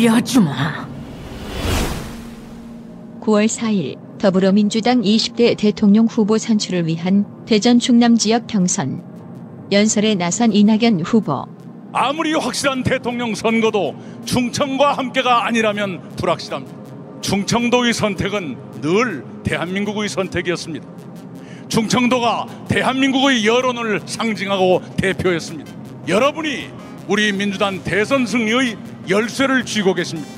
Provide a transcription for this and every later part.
돌려주마. 9월 4일 더불어민주당 20대 대통령 후보 선출을 위한 대전 충남 지역 경선 연설에 나선 이낙연 후보 아무리 확실한 대통령 선거도 충청과 함께가 아니라면 불확실합니다. 충청도의 선택은 늘 대한민국의 선택이었습니다. 충청도가 대한민국의 여론을 상징하고 대표했습니다. 여러분이 우리 민주당 대선 승리의 열쇠를 쥐고 계십니다.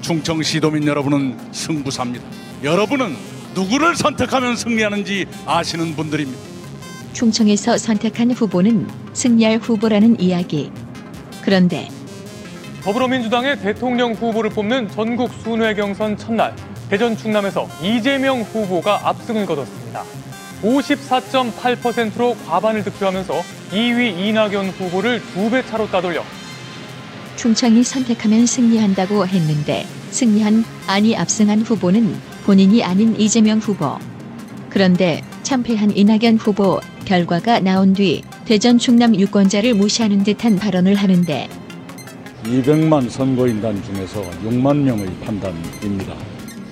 충청 시도민 여러분은 승부사입니다. 여러분은 누구를 선택하면 승리하는지 아시는 분들입니다. 충청에서 선택한 후보는 승리할 후보라는 이야기. 그런데 더불어민주당의 대통령 후보를 뽑는 전국 순회 경선 첫날 대전 충남에서 이재명 후보가 압승을 거뒀습니다. 54.8%로 과반을 득표하면서 2위 이낙연 후보를 두 배 차로 따돌려 충청이 선택하면 승리한다고 했는데 승리한 아니 압승한 후보는 본인이 아닌 이재명 후보. 그런데 참패한 이낙연 후보 결과가 나온 뒤 대전 충남 유권자를 무시하는 듯한 발언을 하는데 200만 선거인단 중에서 6만 명의 판단입니다.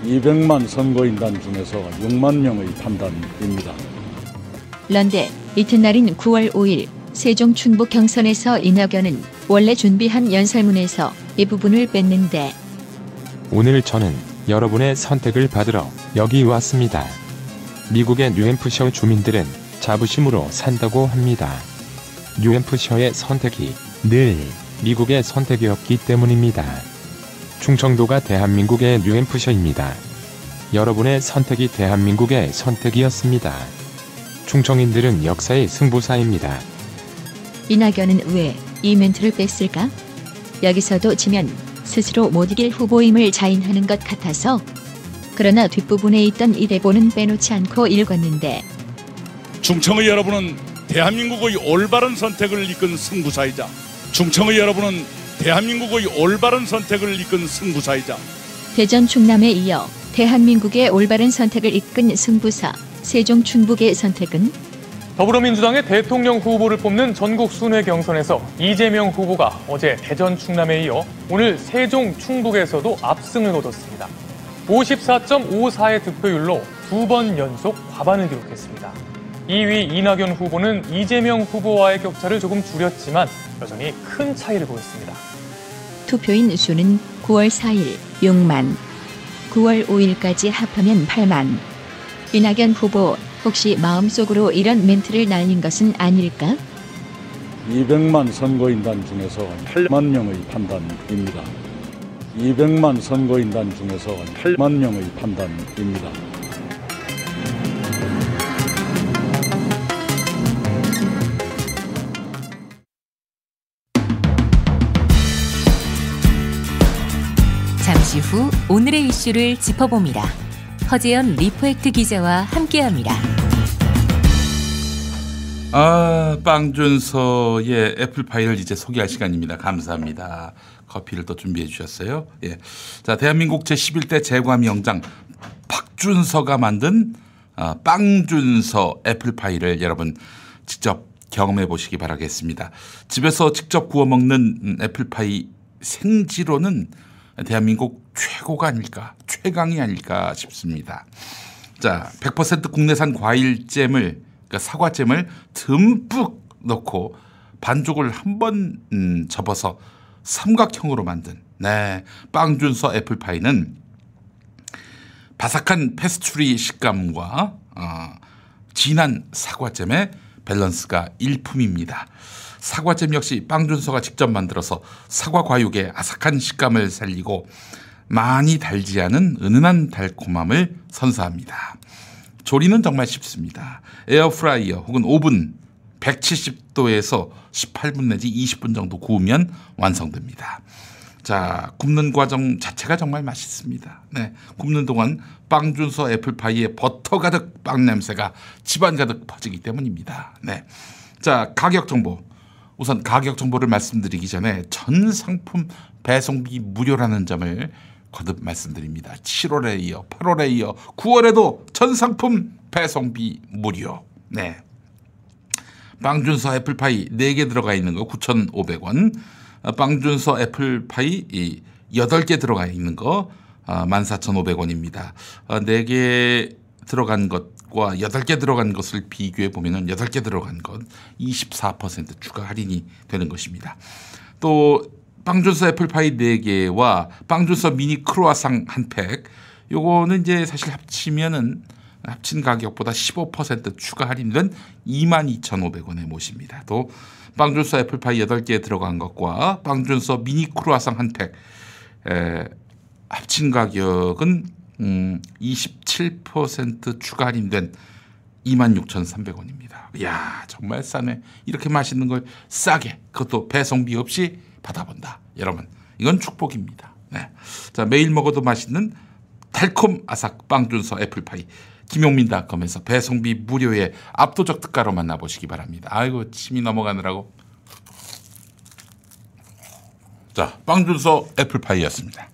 200만 선거인단 중에서 6만 명의 판단입니다. 그런데 이튿날인 9월 5일 세종 충북 경선에서 이낙연은 원래 준비한 연설문에서 이 부분을 뺐는데 오늘 저는 여러분의 선택을 받으러 여기 왔습니다. 미국의 뉴햄프셔 주민들은 자부심으로 산다고 합니다. 뉴햄프셔의 선택이 늘 미국의 선택이었기 때문입니다. 충청도가 대한민국의 뉴햄프셔입니다. 여러분의 선택이 대한민국의 선택이었습니다. 충청인들은 역사의 승부사입니다. 이낙연은 왜 이 멘트를 뺐을까? 여기서도 지면 스스로 못 이길 후보임을 자인하는 것 같아서 그러나 뒷부분에 있던 이 대본은 빼놓지 않고 읽었는데 충청의 여러분은 대한민국의 올바른 선택을 이끈 승부사이자 충청의 여러분은 대한민국의 올바른 선택을 이끈 승부사이자 대전 충남에 이어 대한민국의 올바른 선택을 이끈 승부사 세종 충북의 선택은 더불어민주당의 대통령 후보를 뽑는 전국 순회 경선에서 이재명 후보가 어제 대전 충남에 이어 오늘 세종 충북에서도 압승을 거뒀습니다. 54.54의 득표율로 두 번 연속 과반을 기록했습니다. 2위 이낙연 후보는 이재명 후보와의 격차를 조금 줄였지만 여전히 큰 차이를 보였습니다. 투표인 수는 9월 4일 6만, 9월 5일까지 합하면 8만. 이낙연 후보 혹시 마음속으로 이런 멘트를 날린 것은 아닐까? 200만 선거인단 중에서 8만 명의 판단입니다. 200만 선거인단 중에서 8만 명의 판단입니다. 잠시 후 오늘의 이슈를 짚어봅니다. 허재연 리포액트 기자와 함께합니다. 아, 빵준서의 애플파이를 이제 소개할 시간입니다. 감사합니다. 커피를 또 준비해 주셨어요. 예. 자, 대한민국 제11대 제과명장 박준서가 만든 아, 빵준서 애플파이를 여러분 직접 경험해 보시기 바라겠습니다. 집에서 직접 구워 먹는 애플파이 생지로는 대한민국 최고가 아닐까, 최강이 아닐까 싶습니다. 자, 100% 국내산 과일잼을, 그러니까 사과잼을 듬뿍 넣고 반죽을 한번 음, 접어서 삼각형으로 만든 네, 빵준서 애플파이는 바삭한 페스츄리 식감과 어, 진한 사과잼의 밸런스가 일품입니다. 사과잼 역시 빵준서가 직접 만들어서 사과 과육의 아삭한 식감을 살리고 많이 달지 않은 은은한 달콤함을 선사합니다. 조리는 정말 쉽습니다. 에어프라이어 혹은 오븐 170도에서 18분 내지 20분 정도 구우면 완성됩니다. 자, 굽는 과정 자체가 정말 맛있습니다. 네. 굽는 동안 빵준서 애플파이에 버터 가득 빵 냄새가 집안 가득 퍼지기 때문입니다. 네. 자, 가격 정보. 우선 가격 정보를 말씀드리기 전에 전 상품 배송비 무료라는 점을 거듭 말씀드립니다. 7월에 이어 8월에 이어 9월에도 전 상품 배송비 무료. 네. 빵준서 애플파이 4개 들어가 있는 거 9,500원. 어, 빵준서 애플파이 이 8개 들어가 있는 거 아, 14,500원입니다. 4개 들어간 것 과 8개 들어간 것을 비교해 보면은 8개 들어간 것 24% 추가 할인이 되는 것입니다. 또 빵준서 애플파이 4개와 빵준서 미니 크로아상 한 팩. 요거는 이제 사실 합치면은 합친 가격보다 15% 추가 할인된 22,500원에 모십니다. 또 빵준서 애플파이 8개 들어간 것과 빵준서 미니 크루아상 한 팩. 에, 합친 가격은 음, 27% 추가 할인된 26,300원입니다. 이야 정말 싸네. 이렇게 맛있는 걸 싸게 그것도 배송비 없이 받아본다. 여러분 이건 축복입니다. 네. 자 매일 먹어도 맛있는 달콤 아삭 빵준서 애플파이 김용민닷컴에서 배송비 무료의 압도적 특가로 만나보시기 바랍니다. 아이고 침이 넘어가느라고. 자 빵준서 애플파이였습니다.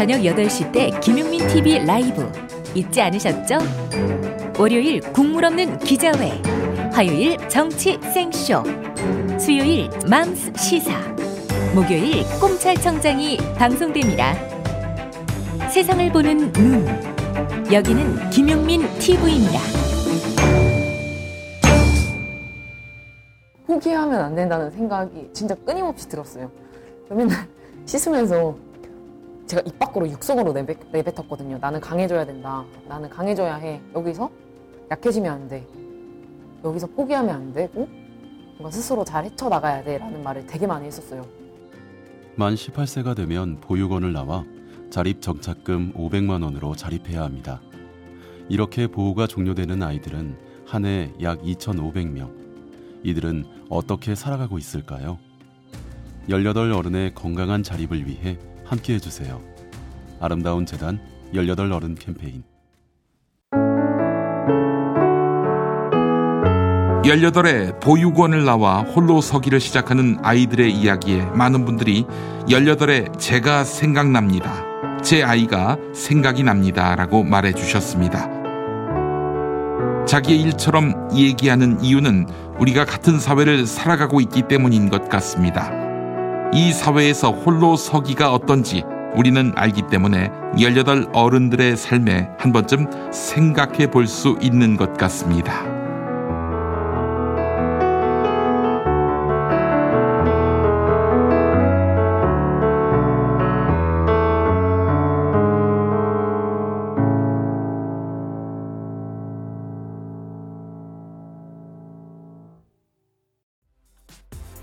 저녁 8시 때 김용민 TV 라이브 잊지 않으셨죠? 월요일 국물 없는 기자회, 화요일 정치 생쇼, 수요일 맘스 시사, 목요일 꼼찰청장이 방송됩니다. 세상을 보는 눈, 여기는 김용민 TV입니다. 포기하면 안 된다는 생각이 진짜 끊임없이 들었어요. 맨날 씻으면서 제가 입 밖으로 육성으로 내뱉, 내뱉었거든요. 나는 강해져야 된다. 나는 강해져야 해. 여기서 약해지면 안 돼. 여기서 포기하면 안 되고 뭔가 스스로 잘 헤쳐나가야 돼. 라는 말을 되게 많이 했었어요. 만 18세가 되면 보육원을 나와 자립 정착금 500만 원으로 자립해야 합니다. 이렇게 보호가 종료되는 아이들은 한 해 약 2,500명. 이들은 어떻게 살아가고 있을까요? 18 어른의 건강한 자립을 위해 함께 해주세요. 아름다운 재단 18 어른 캠페인 18에 보육원을 나와 홀로 서기를 시작하는 아이들의 이야기에 많은 분들이 18에 제가 생각납니다. 제 아이가 생각이 납니다. 라고 말해 주셨습니다. 자기의 일처럼 얘기하는 이유는 우리가 같은 사회를 살아가고 있기 때문인 것 같습니다. 이 사회에서 홀로 서기가 어떤지 우리는 알기 때문에 18 어른들의 삶에 한 번쯤 생각해 볼 수 있는 것 같습니다.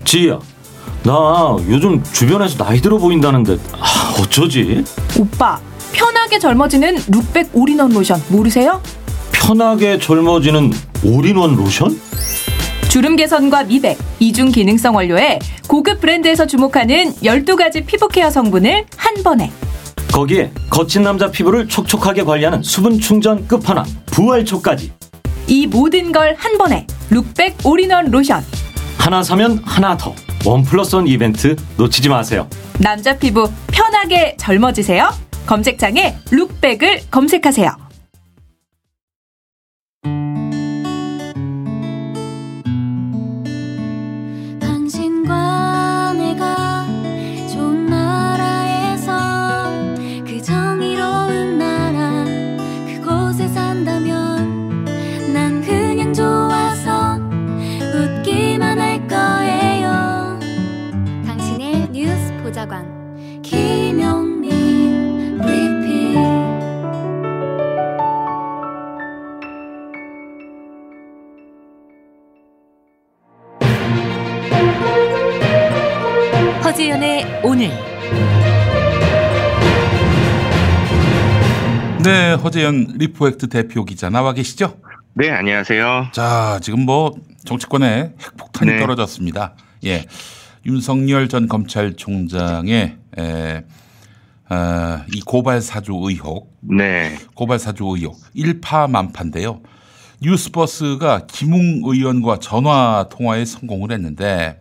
지희야, 나 요즘 주변에서 나이 들어 보인다는데 아, 어쩌지? 오빠, 편하게 젊어지는 룩백 올인원 로션 모르세요? 편하게 젊어지는 올인원 로션? 주름 개선과 미백, 이중 기능성 원료에 고급 브랜드에서 주목하는 12가지 피부 케어 성분을 한 번에 거기에 거친 남자 피부를 촉촉하게 관리하는 수분 충전 끝판왕 부활초까지 이 모든 걸 한 번에 룩백 올인원 로션 하나 사면 하나 더 원 플러스 원 이벤트 놓치지 마세요. 남자 피부 편하게 젊어지세요. 검색창에 룩백을 검색하세요. 허재연의 오늘 네, 허재연 리포액트 대표 기자 나와 계시죠? 네, 안녕하세요. 자, 지금 뭐 정치권에 핵폭탄이 네. 떨어졌습니다. 예. 윤석열 전 검찰총장의 에, 아, 이 고발 사주 의혹, 네. 고발 사주 의혹 일파만파인데요. 뉴스버스가 김웅 의원과 전화 통화에 성공을 했는데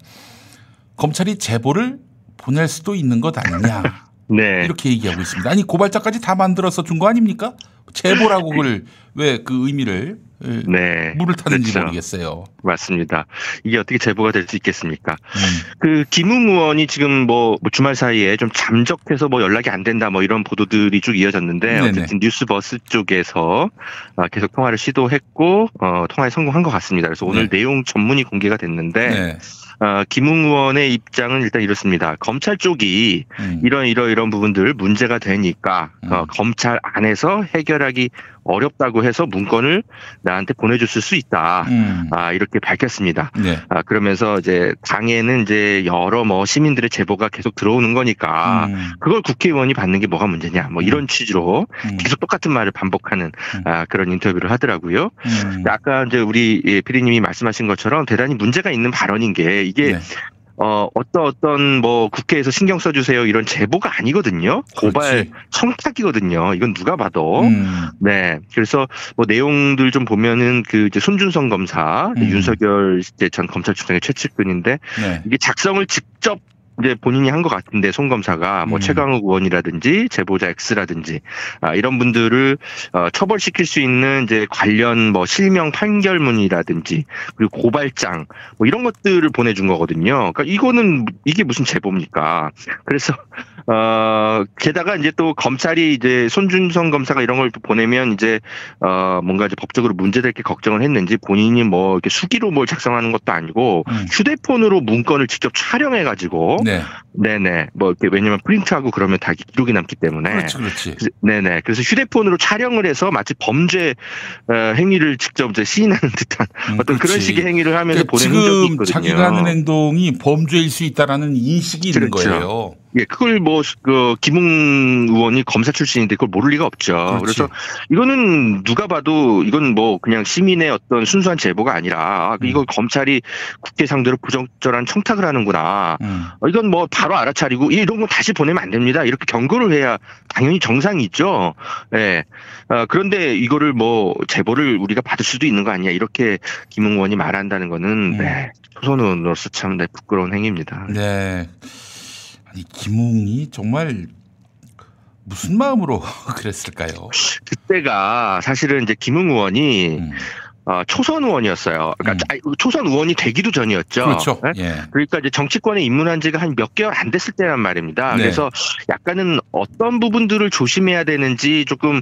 검찰이 제보를 보낼 수도 있는 것 아니냐. 네. 이렇게 얘기하고 있습니다. 아니 고발자까지 다 만들어서 준 거 아닙니까? 제보라고 그걸 왜 그 의미를 에, 네. 물을 타는지 그렇죠. 모르겠어요. 맞습니다. 이게 어떻게 제보가 될 수 있겠습니까? 음. 그 김웅 의원이 지금 뭐, 뭐 주말 사이에 좀 잠적해서 뭐 연락이 안 된다 뭐 이런 보도들이 쭉 이어졌는데 네네. 어쨌든 뉴스버스 쪽에서 아, 계속 통화를 시도했고 어, 통화에 성공한 것 같습니다. 그래서 오늘 네. 내용 전문이 공개가 됐는데 네. 어, 김웅 의원의 입장은 일단 이렇습니다. 검찰 쪽이 음. 이런 이런 이런 부분들 문제가 되니까 어, 검찰 안에서 해결하기 어렵다고 해서 문건을 나한테 보내줬을 수 있다. 음. 아 이렇게 밝혔습니다. 네. 아 그러면서 이제 당에는 이제 여러 뭐 시민들의 제보가 계속 들어오는 거니까 음. 그걸 국회의원이 받는 게 뭐가 문제냐 뭐 이런 취지로 음. 계속 똑같은 말을 반복하는 아, 그런 인터뷰를 하더라고요. 음. 아까 이제 우리 예, 피디님이 말씀하신 것처럼 대단히 문제가 있는 발언인 게 이게 네. 어, 어떤 어떤 뭐 국회에서 신경 써주세요 이런 제보가 아니거든요. 고발. 청탁이거든요. 이건 누가 봐도. 음. 네. 그래서 뭐 내용들 좀 보면은 그 이제 손준성 검사, 음. 윤석열 이제 전 검찰총장의 최측근인데 네. 이게 작성을 직접 이제 본인이 한 것 같은데 송 검사가 뭐 음. 최강욱 의원이라든지 제보자 X라든지 아, 이런 분들을 어, 처벌시킬 수 있는 이제 관련 뭐 실명 판결문이라든지 그리고 고발장 뭐 이런 것들을 보내준 거거든요. 그러니까 이거는 이게 무슨 제보입니까? 그래서 어 게다가 이제 또 검찰이 이제 손준성 검사가 이런 걸 보내면 이제 어 뭔가 이제 법적으로 문제될 게 걱정을 했는지 본인이 뭐 이렇게 수기로 뭘 작성하는 것도 아니고 음. 휴대폰으로 문건을 직접 촬영해 가지고 네. 네네 뭐 이렇게 왜냐면 프린트하고 그러면 다 기록이 남기 때문에 그렇지, 그렇지. 그래서- 네네. 그래서 휴대폰으로 촬영을 해서 마치 범죄 어, 행위를 직접 이제 시인하는 듯한 음, 어떤 그런 그렇지. 식의 행위를 하면서 그러니까 보낸 흔적이 지금 있거든요. 자기가 하는 행동이 범죄일 수 있다라는 인식이 있는 그렇죠. 거예요. 예, 그걸 뭐, 그, 김웅 의원이 검사 출신인데 그걸 모를 리가 없죠. 그렇지. 그래서 이거는 누가 봐도 이건 뭐 그냥 시민의 어떤 순수한 제보가 아니라 아, 이거 검찰이 국회 상대로 부적절한 청탁을 하는구나. 음. 어, 이건 뭐 바로 알아차리고 이런 건 다시 보내면 안 됩니다. 이렇게 경고를 해야 당연히 정상이 있죠. 예. 어, 그런데 이거를 뭐 제보를 우리가 받을 수도 있는 거 아니야. 이렇게 김웅 의원이 말한다는 거는 네, 초선 의원으로서 참 네, 부끄러운 행위입니다. 네. 아니 김웅이 정말 무슨 마음으로 그랬을까요? 그때가 사실은 이제 김웅 의원이 음. 어, 초선 의원이었어요. 그러니까 아니, 초선 의원이 되기도 전이었죠. 그렇죠. 네? 예. 그러니까 이제 정치권에 입문한 지가 한 몇 개월 안 됐을 때란 말입니다. 네. 그래서 약간은 어떤 부분들을 조심해야 되는지 조금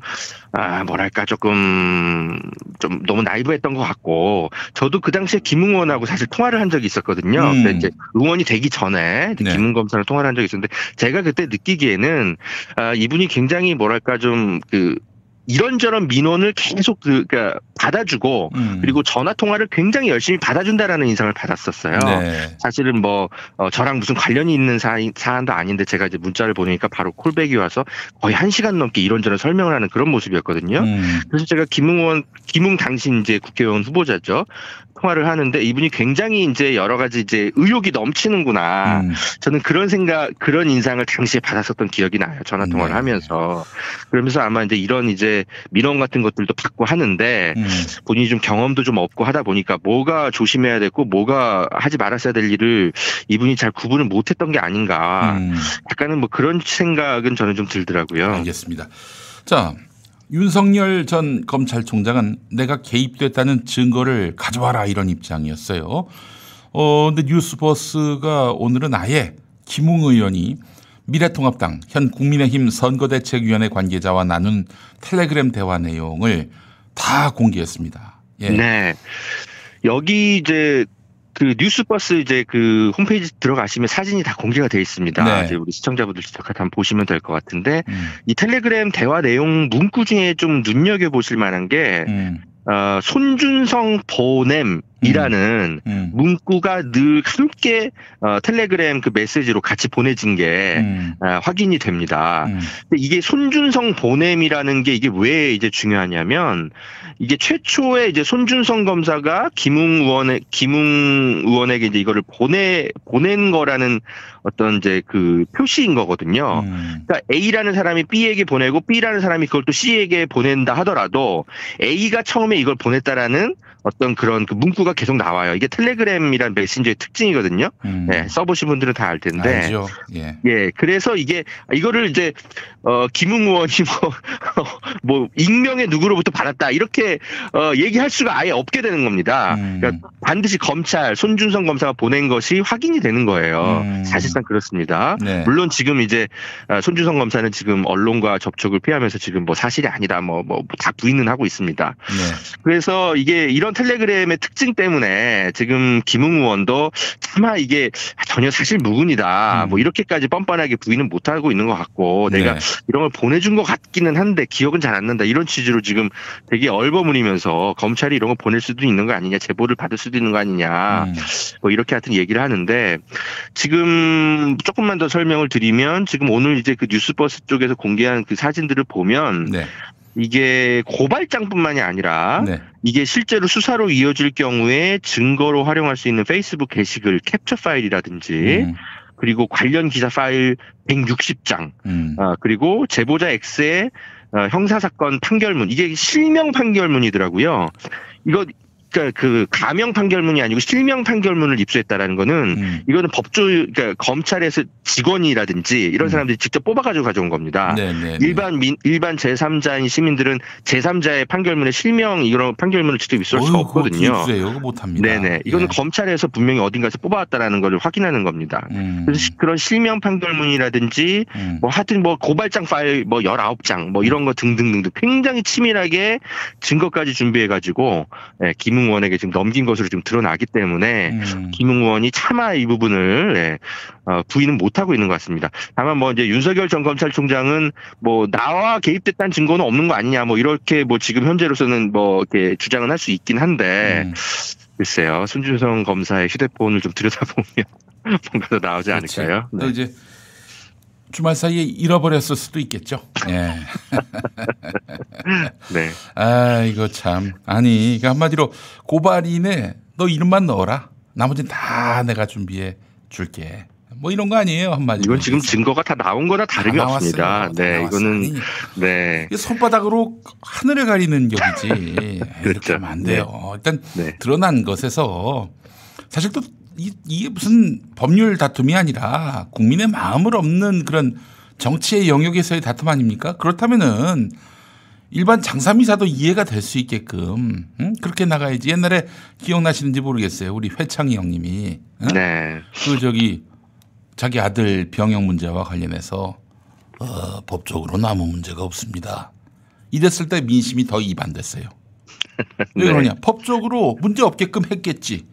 아 뭐랄까 조금 좀 너무 나이브했던 것 같고 저도 그 당시에 김웅 의원하고 사실 통화를 한 적이 있었거든요. 음. 근데 이제 의원이 되기 전에 네. 김웅 검사랑 통화를 한 적이 있었는데 제가 그때 느끼기에는 아, 이분이 굉장히 뭐랄까 좀그 이런저런 민원을 계속 그, 그니까 받아주고 음. 그리고 전화 통화를 굉장히 열심히 받아준다라는 인상을 받았었어요. 네. 사실은 뭐 어, 저랑 무슨 관련이 있는 사, 사안도 아닌데 제가 이제 문자를 보내니까 바로 콜백이 와서 거의 한 시간 넘게 이런저런 설명을 하는 그런 모습이었거든요. 음. 그래서 제가 김웅 의원, 김웅 당시 이제 국회의원 후보자죠. 통화를 하는데 이분이 굉장히 이제 여러 가지 이제 의욕이 넘치는구나. 음. 저는 그런 생각, 그런 인상을 당시에 받았었던 기억이 나요. 전화 통화를 네. 하면서. 그러면서 아마 이제 이런 이제 민원 같은 것들도 받고 하는데 음. 본인이 좀 경험도 좀 없고 하다 보니까 뭐가 조심해야 되고 뭐가 하지 말았어야 될 일을 이분이 잘 구분을 못했던 게 아닌가. 음. 약간은 뭐 그런 생각은 저는 좀 들더라고요. 알겠습니다. 자, 윤석열 전 검찰총장은 내가 개입됐다는 증거를 가져와라 이런 입장이었어요. 어, 근데 뉴스버스가 오늘은 아예 김웅 의원이 미래통합당 현 국민의힘 선거대책위원회 관계자와 나눈 텔레그램 대화 내용을 다 공개했습니다. 예. 네. 여기 이제 그 뉴스버스 이제 그 홈페이지 들어가시면 사진이 다 공개가 되어 있습니다. 네. 이제 우리 시청자분들 직접 한번 보시면 될 것 같은데 음, 이 텔레그램 대화 내용 문구 중에 좀 눈여겨 보실 만한 게 음, 어, 손준성 보냄 이라는 음. 문구가 늘 함께 어, 텔레그램 그 메시지로 같이 보내진 게 음. 아, 확인이 됩니다. 음. 이게 손준성 보냄이라는 게 이게 왜 이제 중요하냐면 이게 최초에 이제 손준성 검사가 김웅 의원에 김웅 의원에게 이제 이거를 보내 보낸 거라는 어떤 이제 그 표시인 거거든요. 음. 그러니까 A라는 사람이 B에게 보내고 B라는 사람이 그걸 또 C에게 보낸다 하더라도 A가 처음에 이걸 보냈다라는 어떤 그런 그 문구가 계속 나와요. 이게 텔레그램이란 메신저의 특징이거든요. 음. 네, 써보신 분들은 다 알 텐데. 알죠. 예. 예, 그래서 이게 이거를 이제 어 김웅 의원이 뭐, 뭐 익명의 누구로부터 받았다 이렇게 어 얘기할 수가 아예 없게 되는 겁니다. 음. 그러니까 반드시 검찰 손준성 검사가 보낸 것이 확인이 되는 거예요. 음. 사실상 그렇습니다. 네. 물론 지금 이제 아, 손준성 검사는 지금 언론과 접촉을 피하면서 지금 뭐 사실이 아니다 뭐 뭐 다 부인은 하고 있습니다. 네. 그래서 이게 이런 텔레그램의 특징 때문에 지금 김웅 의원도 차마 이게 전혀 사실 무근이다. 뭐 이렇게까지 뻔뻔하게 부인은 못하고 있는 것 같고 내가 네. 이런 걸 보내준 것 같기는 한데 기억은 잘 안 난다. 이런 취지로 지금 되게 얼버무리면서 검찰이 이런 거 보낼 수도 있는 거 아니냐. 제보를 받을 수도 있는 거 아니냐. 음. 뭐 이렇게 하여튼 얘기를 하는데 지금 조금만 더 설명을 드리면 지금 오늘 이제 그 뉴스버스 쪽에서 공개한 그 사진들을 보면 네. 이게 고발장뿐만이 아니라 네. 이게 실제로 수사로 이어질 경우에 증거로 활용할 수 있는 페이스북 게시글 캡처 파일이라든지 음. 그리고 관련 기사 파일 160장 음. 아, 그리고 제보자 X의 어, 형사사건 판결문 이게 실명 판결문이더라고요. 이거 그러니까 그 가명 판결문이 아니고 실명 판결문을 입수했다라는 거는 음. 이거는 법조 그러니까 검찰에서 직원이라든지 이런 사람들이 직접 뽑아가지고 가져온 겁니다. 네, 네. 네. 일반 민, 일반 제3자인 시민들은 제3자의 판결문에 실명 이런 판결문을 직접 입수할 수가 그거 없거든요. 입수해요. 못합니다. 네네. 이거는 예. 검찰에서 분명히 어딘가에서 뽑아왔다라는 걸 확인하는 겁니다. 음. 그래서 시- 그런 실명 판결문이라든지 음. 뭐 하여튼 뭐 고발장 파일 뭐 19장 뭐 이런 거 등등등등 굉장히 치밀하게 증거까지 준비해 가지고 예, 김웅 의원에게 지금 넘긴 것으로 지금 드러나기 때문에 음. 김웅 의원이 차마 이 부분을 예, 어, 부인은 못 하고 있는 것 같습니다. 다만 뭐 이제 윤석열 전 검찰총장은 뭐 나와 개입됐다는 증거는 없는 거 아니냐 뭐 이렇게 뭐 지금 현재로서는 뭐 이렇게 주장은 할 수 있긴 한데 음. 글쎄요 손준성 검사의 휴대폰을 좀 들여다보면 뭔가 더 나오지 그렇지. 않을까요? 또 이제 주말 사이에 잃어버렸을 수도 있겠죠. 예. 네. 아, 이거 참. 아니, 이거 한마디로 고발인에 너 이름만 넣어라. 나머지는 다 내가 준비해 줄게. 뭐 이런 거 아니에요, 한마디로. 이건 지금 증거가 다 나온 거나 다름이 다. 없습니다. 다 네, 나왔어요. 이거는 네. 손바닥으로 하늘을 가리는 격이지. 이렇게 그렇죠. 하면 안 돼요. 일단 네. 드러난 것에서 사실 또 이, 이게 무슨 법률 다툼이 아니라 국민의 마음을 없는 그런 정치의 영역에서의 다툼 아닙니까? 그렇다면은 일반 장사미사도 이해가 될 수 있게끔 응? 그렇게 나가야지. 옛날에 기억나시는지 모르겠어요. 우리 회창이 형님이 응? 네. 그 저기 자기 아들 병역 문제와 관련해서 어, 법적으로는 아무 문제가 없습니다. 이랬을 때 민심이 더 이반됐어요. 왜 네. 그러냐? 법적으로 문제 없게끔 했겠지.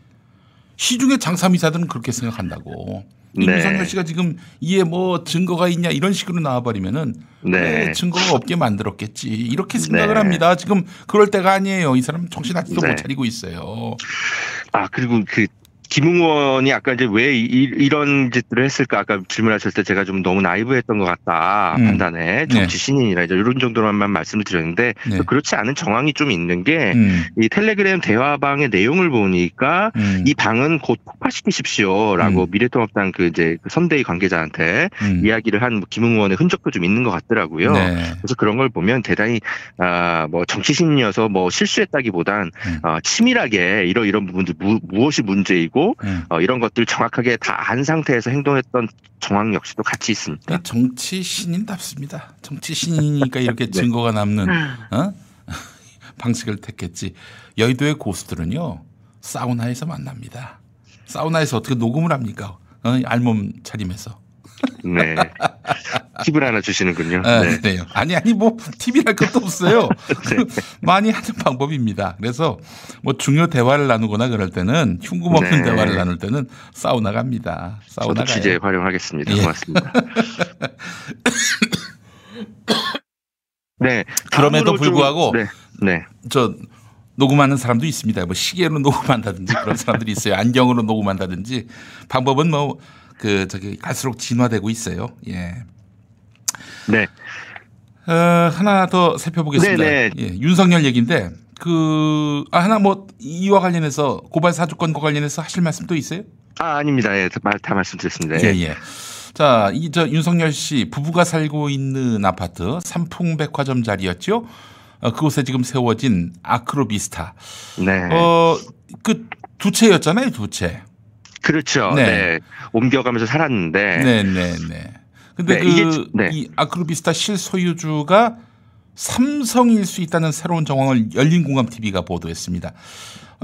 시중의 장사미사들은 그렇게 생각한다고. 네. 윤석열 씨가 지금 이에 뭐 증거가 있냐 이런 식으로 나와버리면은 네. 그래, 증거가 없게 만들었겠지 이렇게 생각을 네. 합니다. 지금 그럴 때가 아니에요. 이 사람 정신 아직도 네. 못 차리고 있어요. 아 그리고 그 김웅 의원이 아까 이제 왜 이, 런 짓들을 했을까 아까 질문하셨을 때 제가 좀 너무 나이브했던 것 같다 음. 판단에 정치 신인이라 이제 이런 정도로만 말씀을 드렸는데 네. 그렇지 않은 정황이 좀 있는 게이 음, 텔레그램 대화방의 내용을 보니까 음, 이 방은 곧 폭파시키십시오라고 음. 미래통합당 그 이제 그 선대위 관계자한테 음. 이야기를 한뭐 김웅 의원의 흔적도 좀 있는 것 같더라고요. 네. 그래서 그런 걸 보면 대단히 아 뭐 정치 신이어서 뭐 실수했다기보단 음. 어, 치밀하게 이런 이런 부분들 무, 무엇이 문제이고 음. 어, 이런 것들 정확하게 다 안 상태에서 행동했던 정황 역시도 같이 있습니다. 그러니까 정치 신인답습니다. 정치 신이니까 이렇게 증거가 남는 어? 방식을 택했지. 여의도의 고수들은요 사우나에서 만납니다. 사우나에서 어떻게 녹음을 합니까? 어? 알몸 차림에서. 네. 팁을 하나 주시는군요. 아, 네. 네. 아니 아니 뭐 TV랄 것도 없어요. 많이 하는 방법입니다. 그래서 뭐 중요 대화를 나누거나 그럴 때는 흉금 없는 네. 대화를 나눌 때는 사우나 갑니다. 사우나 저도. 취재 활용하겠습니다. 예. 고맙습니다. 네. 그럼에도 다음으로 좀- 불구하고 네. 네. 저 녹음하는 사람도 있습니다. 뭐 시계로 녹음한다든지 그런 사람들이 있어요. 안경으로 녹음한다든지 방법은 뭐 그 저기 갈수록 진화되고 있어요. 예. 네. 어, 하나 더 살펴보겠습니다. 네네. 예, 윤석열 얘기인데 그 아, 하나 뭐 이와 관련해서 고발 사주권과 관련해서 하실 말씀 또 있어요? 아, 아닙니다. 예, 다, 말- 다 말씀드렸습니다. 예, 예. 자, 이 저 윤석열 씨 부부가 살고 있는 아파트 삼풍백화점 자리였죠. 어, 그곳에 지금 세워진 아크로비스타. 네. 어, 그 두 채였잖아요, 두 채. 그렇죠. 네. 네. 옮겨가면서 살았는데. 네, 네, 네. 근데 네, 그 이게- 네. 이 아크로비스타 실소유주가 삼성일 수 있다는 새로운 정황을 열린공감 TV가 보도했습니다.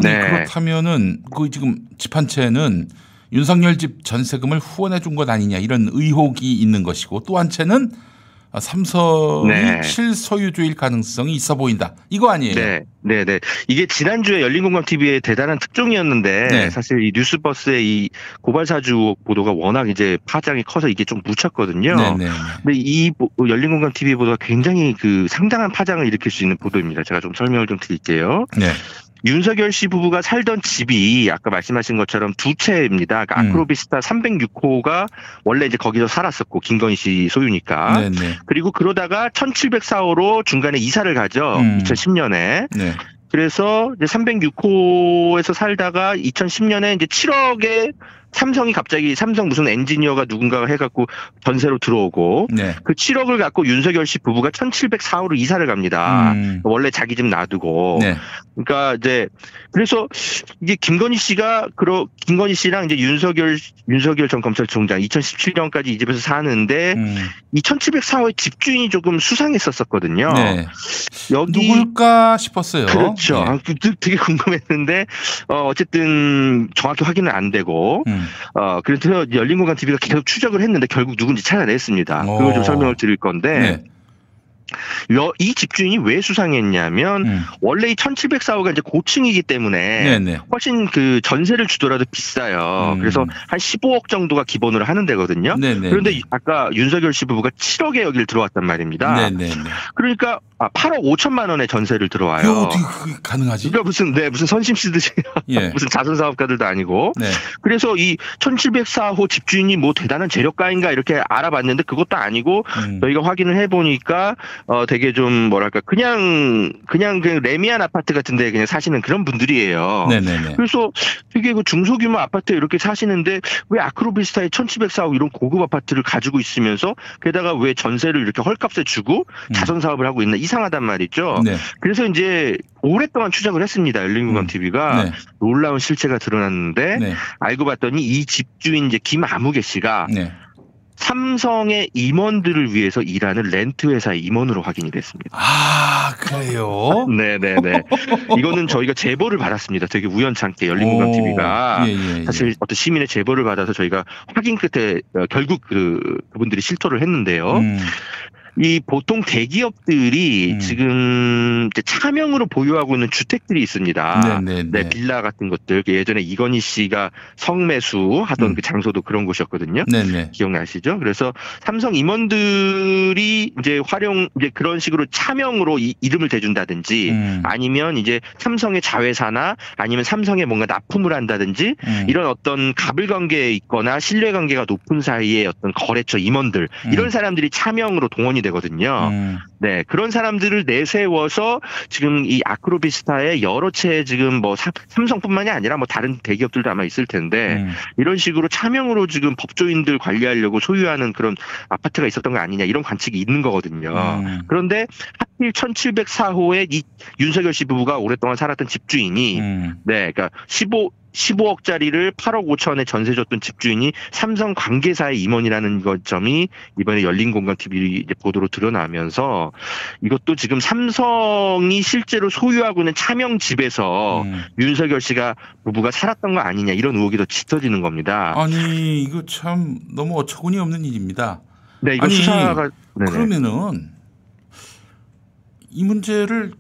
네. 그렇다면은 그 지금 집한 채는 윤석열 집 전세금을 후원해 준 것 아니냐 이런 의혹이 있는 것이고 또 한 채는 삼성이 네. 실소유주일 가능성이 있어 보인다. 이거 아니에요? 네, 네, 네. 이게 지난주에 열린공감 TV의 대단한 특종이었는데 네. 사실 이 뉴스버스의 이 고발사주 보도가 워낙 이제 파장이 커서 이게 좀 묻혔거든요. 네, 네. 근데 이 보- 열린공감 TV 보도가 굉장히 그 상당한 파장을 일으킬 수 있는 보도입니다. 제가 좀 설명을 좀 드릴게요. 네. 윤석열 씨 부부가 살던 집이 아까 말씀하신 것처럼 두 채입니다. 그러니까 음. 아크로비스타 306호가 원래 이제 거기서 살았었고 김건희 씨 소유니까. 네, 네. 그리고 그러다가 1704호로 중간에 이사를 가죠. 음. 2010년에. 네. 그래서 이제 306호에서 살다가 2010년에 이제 7억에 삼성이 갑자기 삼성 무슨 엔지니어가 누군가가 해갖고 전세로 들어오고 네. 그 7억을 갖고 윤석열 씨 부부가 1704호로 이사를 갑니다. 음. 원래 자기 집 놔두고. 네. 그러니까 이제 그래서 이게 김건희 씨가 그러 김건희 씨랑 이제 윤석열 윤석열 전 검찰총장 2017년까지 이 집에서 사는데 음. 이 1704호의 집주인이 조금 수상했었었거든요. 네. 여기 누굴까 싶었어요. 그렇죠. 네. 아, 그- 그- 되게 궁금했는데 어, 어쨌든 정확히 확인은 안 되고 음. 어 그래서 열린공간 TV가 계속 추적을 했는데 결국 누군지 찾아냈습니다. 그걸 좀 오. 설명을 드릴 건데 네. 여- 이 집주인이 왜 수상했냐면 음. 원래 이 1704호가 이제 고층이기 때문에 네, 네. 훨씬 그 전세를 주더라도 비싸요. 음. 그래서 한 15억 정도가 기본으로 하는 데거든요. 네, 네. 그런데 아까 윤석열 씨 부부가 7억에 여길 들어왔단 말입니다. 네, 네, 네. 그러니까 아, 8억 5천만 원의 전세를 들어와요. 어떻게 그게 가능하지? 그러니까 무슨 네 무슨 선심 쓰듯이 예. 무슨 자선 사업가들도 아니고 네. 그래서 이 1704호 집주인이 뭐 대단한 재력가인가 이렇게 알아봤는데 그것도 아니고 음. 저희가 확인을 해보니까 어 되게 좀 뭐랄까 그냥 그냥 그 레미안 아파트 같은데 그냥 사시는 그런 분들이에요. 네, 네, 네. 그래서 되게 그 중소규모 아파트에 이렇게 사시는데 왜 아크로비스타의 1704호 이런 고급 아파트를 가지고 있으면서 게다가 왜 전세를 이렇게 헐값에 주고 자선 사업을 하고 있나 이상하단 말이죠. 음. 네. 그래서 이제 오랫동안 추적을 했습니다. 열린공감 TV가 네. 놀라운 실체가 드러났는데 네. 알고 봤더니 이 집주인 이제 김아무개 씨가 네. 삼성의 임원들을 위해서 일하는 렌트 회사의 임원으로 확인이 됐습니다. 아, 그래요? 네네네. 이거는 저희가 제보를 받았습니다. 되게 우연찮게 열린공감 오, TV가 예, 예, 예. 사실 어떤 시민의 제보를 받아서 저희가 확인 끝에 어, 결국 그 그분들이 실토를 했는데요. 음. 이 보통 대기업들이 음. 지금 차명으로 보유하고 있는 주택들이 있습니다. 네, 네, 네. 빌라 같은 것들. 그 예전에 이건희 씨가 성매수 하던 음. 그 장소도 그런 곳이었거든요. 네, 네. 기억나시죠? 그래서 삼성 임원들이 이제 활용 이제 그런 식으로 차명으로 이, 이름을 대준다든지 음. 아니면 이제 삼성의 자회사나 아니면 삼성에 뭔가 납품을 한다든지 음. 이런 어떤 갑을 관계에 있거나 신뢰 관계가 높은 사이의 어떤 거래처 임원들 음. 이런 사람들이 차명으로 동원이 되거든요. 음. 네 그런 사람들을 내세워서 지금 이 아크로비스타의 여러 채 지금 뭐 삼- 삼성뿐만이 아니라 뭐 다른 대기업들도 아마 있을 텐데 음. 이런 식으로 차명으로 지금 법조인들 관리하려고 소유하는 그런 아파트가 있었던 거 아니냐 이런 관측이 있는 거거든요. 음. 그런데 하필 1704호의 이 윤석열 씨 부부가 오랫동안 살았던 집주인이 음. 네, 그러니까 15 15억짜리를 8억 5천에 전세 줬던 집주인이 삼성 관계사의 임원이라는 것 점이 이번에 열린 공간 TV 이제 보도로 드러나면서 이것도 지금 삼성이 실제로 소유하고 있는 차명 집에서 음. 윤석열 씨가 부부가 살았던 거 아니냐 이런 의혹이 더 짙어지는 겁니다. 아니, 이거 참 너무 어처구니 없는 일입니다. 네, 이거 아니, 수사가 네네. 그러면은 이 문제를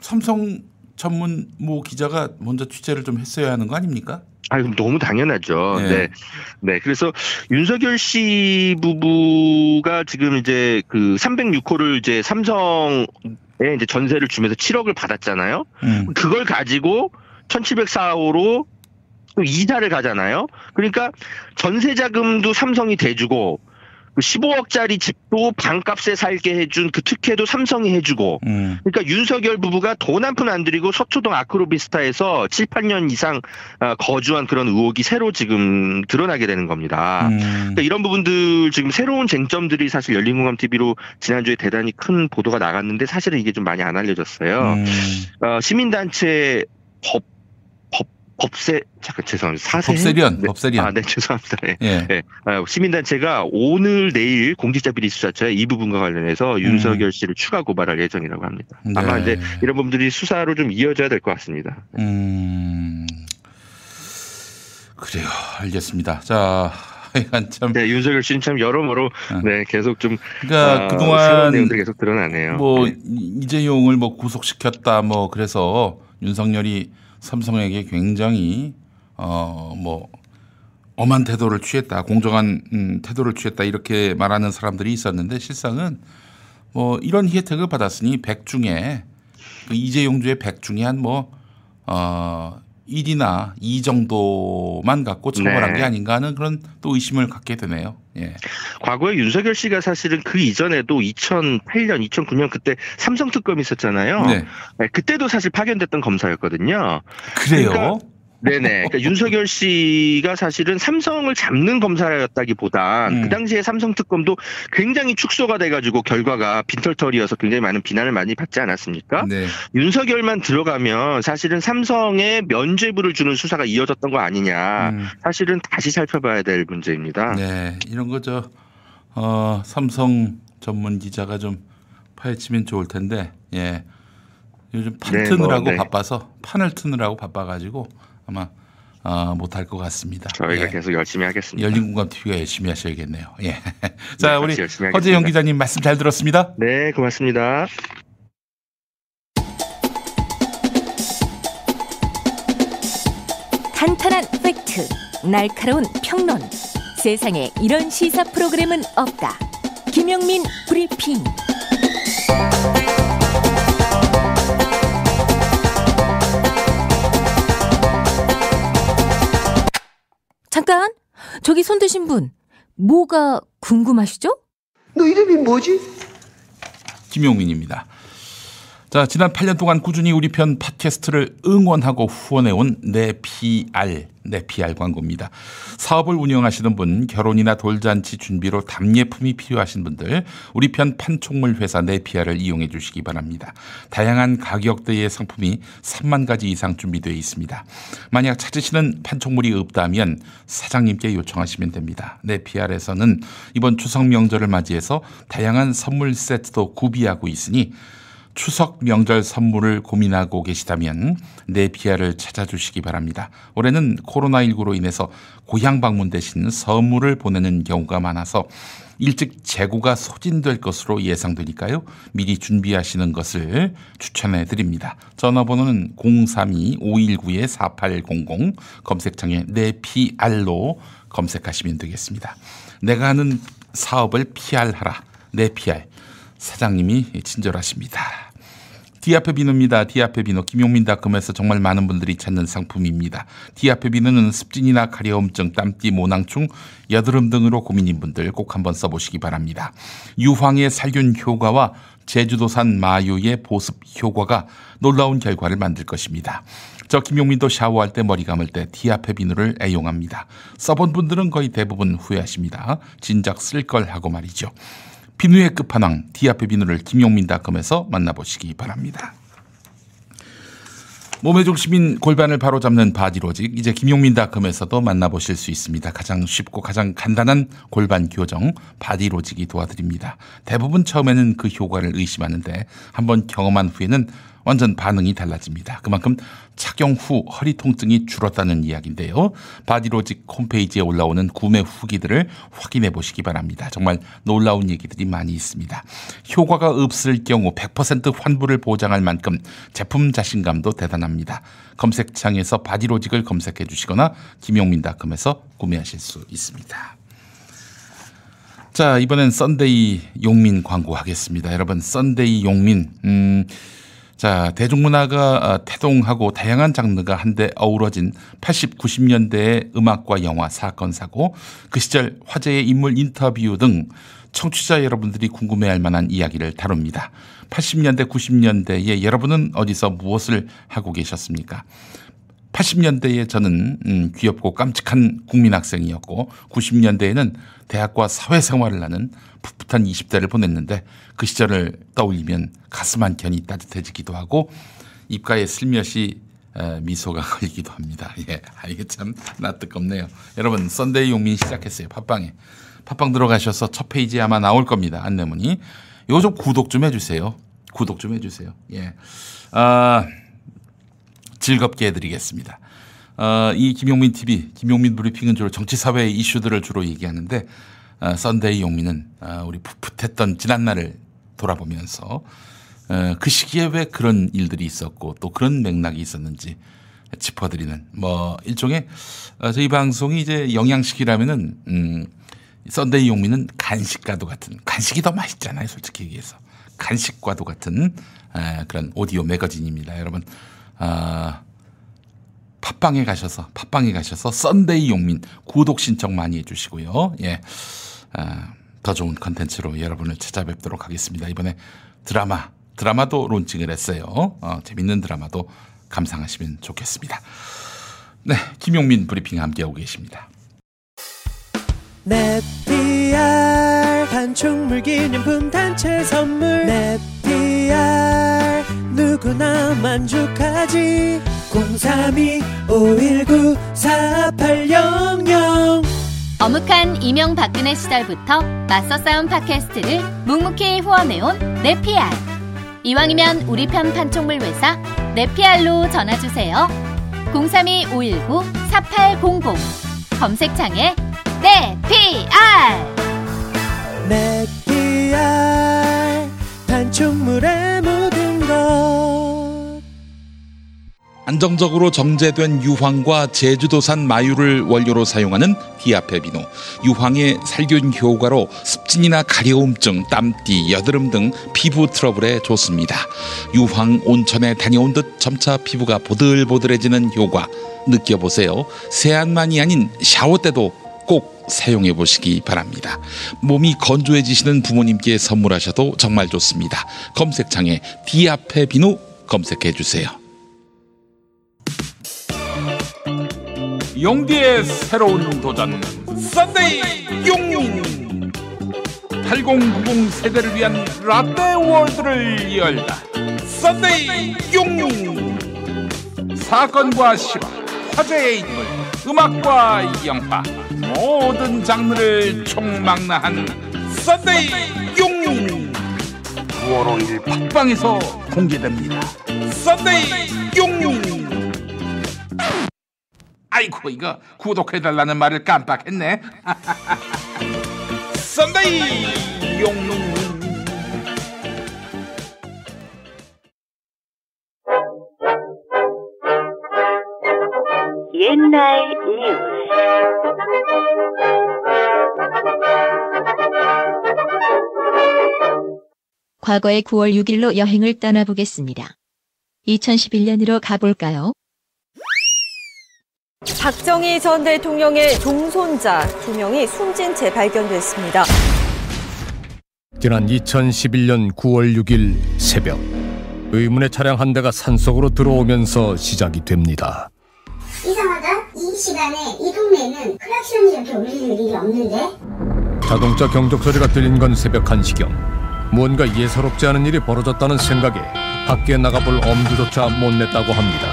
삼성 전문 모 기자가 먼저 취재를 좀 했어야 하는 거 아닙니까? 아, 그럼 너무 당연하죠. 네. 네. 네. 그래서 윤석열 씨 부부가 지금 이제 그 306호를 이제 삼성 이제 전세를 주면서 7억을 받았잖아요. 음. 그걸 가지고 1704호로 또 이자를 가잖아요. 그러니까 전세 자금도 삼성이 대주고 15억짜리 집도 반값에 살게 해준 그 특혜도 삼성이 해주고 음. 그러니까 윤석열 부부가 돈 한 푼 안 들이고 서초동 아크로비스타에서 7, 8년 이상 어, 거주한 그런 의혹이 새로 지금 드러나게 되는 겁니다. 음. 그러니까 이런 부분들 지금 새로운 쟁점들이 사실 열린공감 TV로 지난주에 대단히 큰 보도가 나갔는데 사실은 이게 좀 많이 안 알려졌어요. 음. 어, 시민단체 법, 법, 법세, 잠깐 죄송합니다. 사세. 법세련, 네. 법세련. 아, 네, 죄송합니다. 네. 예. 네. 아, 시민단체가 오늘 내일 공직자 비리 수사처에 이 부분과 관련해서 윤석열 씨를 추가 고발할 예정이라고 합니다. 아마 네. 이제 이런 부분들이 수사로 좀 이어져야 될 것 같습니다. 음. 그래요. 알겠습니다. 자, 하여간 참. 네, 윤석열 씨는 참 여러모로 네, 계속 좀 그러니까 어, 그동안 새로운 내용들이 계속 드러나네요. 뭐 네. 이- 이재용을 뭐 구속시켰다 뭐 그래서 윤석열이 삼성에게 굉장히 어뭐 엄한 태도를 취했다 공정한 음, 태도를 취했다 이렇게 말하는 사람들이 있었는데 실상은 뭐 이런 혜택을 받았으니 백 중에 그 이재용주의 백 중에 한뭐 어 1이나 2 정도만 갖고 처벌한 네. 게 아닌가 하는 그런 또 의심을 갖게 되네요. 예. 과거에 윤석열 씨가 사실은 그 이전에도 2008년, 2009년 그때 삼성 특검이 있었잖아요. 네. 네, 그때도 사실 파견됐던 검사였거든요. 그래요? 그러니까 네네. 그러니까 윤석열 씨가 사실은 삼성을 잡는 검사였다기보단 음. 그 당시에 삼성 특검도 굉장히 축소가 돼가지고 결과가 빈털털이어서 굉장히 많은 비난을 많이 받지 않았습니까? 네. 윤석열만 들어가면 사실은 삼성에 면죄부를 주는 수사가 이어졌던 거 아니냐. 음. 사실은 다시 살펴봐야 될 문제입니다. 네, 이런 거저 어, 삼성 전문 기자가 좀 파헤치면 좋을 텐데, 예. 요즘 판 네, 트느라고 뭐, 네. 바빠서 판을 트느라고 바빠가지고 아마 어, 못할 것 같습니다. 저희가 예. 계속 열심히 하겠습니다. 열린공감 TV가 열심히 하셔야겠네요. 예. 자, 네, 우리 허재영. 기자님 말씀 잘 들었습니다. 네, 고맙습니다. 탄탄한 팩트, 날카로운 평론. 세상에 이런 시사 프로그램은 없다. 김영민 브리핑. 잠깐, 저기 손 드신 분, 뭐가 궁금하시죠? 너 이름이 뭐지? 김용민입니다. 자, 지난 8년 동안 꾸준히 우리 편 팟캐스트를 응원하고 후원해온 내 PR, 내 PR 광고입니다. 사업을 운영하시는 분, 결혼이나 돌잔치 준비로 답례품이 필요하신 분들, 우리 편 판촉물 회사 내 PR을 이용해 주시기 바랍니다. 다양한 가격대의 상품이 3만 가지 이상 준비되어 있습니다. 만약 찾으시는 판촉물이 없다면 사장님께 요청하시면 됩니다. 내 PR에서는 이번 추석 명절을 맞이해서 다양한 선물 세트도 구비하고 있으니 추석 명절 선물을 고민하고 계시다면 네피아를 찾아주시기 바랍니다. 올해는 코로나19로 인해서 고향 방문 대신 선물을 보내는 경우가 많아서 일찍 재고가 소진될 것으로 예상되니까요. 미리 준비하시는 것을 추천해 드립니다. 전화번호는 032-519-4800 검색창에 네피알로 검색하시면 되겠습니다. 내가 하는 사업을 PR하라. 네PR. 사장님이 친절하십니다. 디아페 비누입니다. 디아페 비누 김용민닷컴에서 정말 많은 분들이 찾는 상품입니다. 디아페 비누는 습진이나 가려움증, 땀띠, 모낭충, 여드름 등으로 고민인 분들 꼭 한번 써보시기 바랍니다. 유황의 살균 효과와 제주도산 마유의 보습 효과가 놀라운 결과를 만들 것입니다. 저 김용민도 샤워할 때 머리 감을 때 디아페 비누를 애용합니다. 써본 분들은 거의 대부분 후회하십니다. 진작 쓸 걸 하고 말이죠. 비누의 끝판왕 디아페 비누를 김용민닷컴에서 만나보시기 바랍니다. 몸의 중심인 골반을 바로 잡는 바디로직 이제 김용민닷컴에서도 만나보실 수 있습니다. 가장 쉽고 가장 간단한 골반 교정 바디로직이 도와드립니다. 대부분 처음에는 그 효과를 의심하는데 한번 경험한 후에는 완전 반응이 달라집니다. 그만큼 착용 후 허리 통증이 줄었다는 이야기인데요. 바디로직 홈페이지에 올라오는 구매 후기들을 확인해 보시기 바랍니다. 정말 놀라운 얘기들이 많이 있습니다. 효과가 없을 경우 100% 환불을 보장할 만큼 제품 자신감도 대단합니다. 검색창에서 바디로직을 검색해 주시거나 김용민닷컴에서 구매하실 수 있습니다. 자, 이번엔 썬데이 용민 광고 하겠습니다. 여러분, 썬데이 용민. 음, 자, 대중문화가 어, 태동하고 다양한 장르가 한데 어우러진 80, 90년대의 음악과 영화, 사건, 사고, 그 시절 화제의 인물 인터뷰 등 청취자 여러분들이 궁금해할 만한 이야기를 다룹니다. 80년대, 90년대에 여러분은 어디서 무엇을 하고 계셨습니까? 80년대에 저는 음, 귀엽고 깜찍한 국민 학생이었고 90년대에는 대학과 사회생활을 하는 풋풋한 20대를 보냈는데 그 시절을 떠올리면 가슴 한 켠이 따뜻해지기도 하고 입가에 슬며시 에, 미소가 걸리기도 합니다. 예, 아, 이게 참 나 뜨겁네요. 여러분 썬데이 용민 시작했어요. 팟빵에. 팟빵 들어가셔서 첫 페이지에 아마 나올 겁니다. 안내문이. 좀 구독 좀 해주세요. 구독 좀 해주세요. 예. 아, 즐겁게 해드리겠습니다. 어, 이 김용민 TV, 김용민 브리핑은 주로 정치 사회 이슈들을 주로 얘기하는데 어, 썬데이 용민은 어, 우리 풋풋했던 지난날을 돌아보면서 어, 그 시기에 왜 그런 일들이 있었고 또 그런 맥락이 있었는지 짚어드리는 뭐 일종의 어, 저희 방송이 이제 영양식이라면은 음, 썬데이 용민은 간식과도 같은 간식이 더 맛있잖아요, 솔직히 얘기해서 간식과도 같은 에, 그런 오디오 매거진입니다, 여러분. 아, 팟빵에 가셔서 팟빵에 가셔서 썬데이 용민 구독 신청 많이 해주시고요. 예, 아, 더 좋은 컨텐츠로 여러분을 찾아뵙도록 하겠습니다. 이번에 드라마 드라마도 론칭을 했어요. 어, 재밌는 드라마도 감상하시면 좋겠습니다. 네, 김용민 브리핑 함께하고 계십니다. 넷피알 단축물 기념품 단체 선물 넷피알 누구나 만족하지. 032 519 4800 어묵한 이명박근혜 시절부터 맞서 싸운 팟캐스트를 묵묵히 후원해온 네피알. 이왕이면 우리 편 판촉물 회사 네피알로 전화주세요. 032-519-4800 검색창에 네피알. 넷피알. 단축물의 모 안정적으로 정제된 유황과 제주도산 마유를 원료로 사용하는 디아페비노. 유황의 살균 효과로 습진이나 가려움증, 땀띠, 여드름 등 피부 트러블에 좋습니다. 유황 온천에 다녀온 듯 점차 피부가 보들보들해지는 효과 느껴보세요. 세안만이 아닌 샤워 때도 꼭 사용해 보시기 바랍니다. 몸이 건조해지시는 부모님께 선물하셔도 정말 좋습니다. 검색창에 디아페 비누 검색해 주세요. 용디의 새로운 도전 썬데이 용민 8090 세대를 위한 라떼 월드를 열다 썬데이 용민 사건과 실화 화제의 인물 음악과 영화 모든 장르를 총망라한 썬데이 용민 9월 5일 팟빵에서 공개됩니다. 썬데이 용민 아이고 이거 구독해달라는 말을 깜빡했네. 썬데이 용민 옛날 과거의 9월 6일로 여행을 떠나보겠습니다. 2011년으로 가볼까요? 박정희 전 대통령의 동손자 두 명이 숨진 채 발견됐습니다. 지난 2011년 9월 6일 새벽 의문의 차량 한 대가 산속으로 들어오면서 시작이 됩니다. 이상하다. 이 시간에 이 동네에는 클락션이 이렇게 울리는 일이 없는데? 자동차 경적 소리가 들린 건 새벽 1시경. 무언가 예사롭지 않은 일이 벌어졌다는 생각에 밖에 나가볼 엄두조차 못 냈다고 합니다.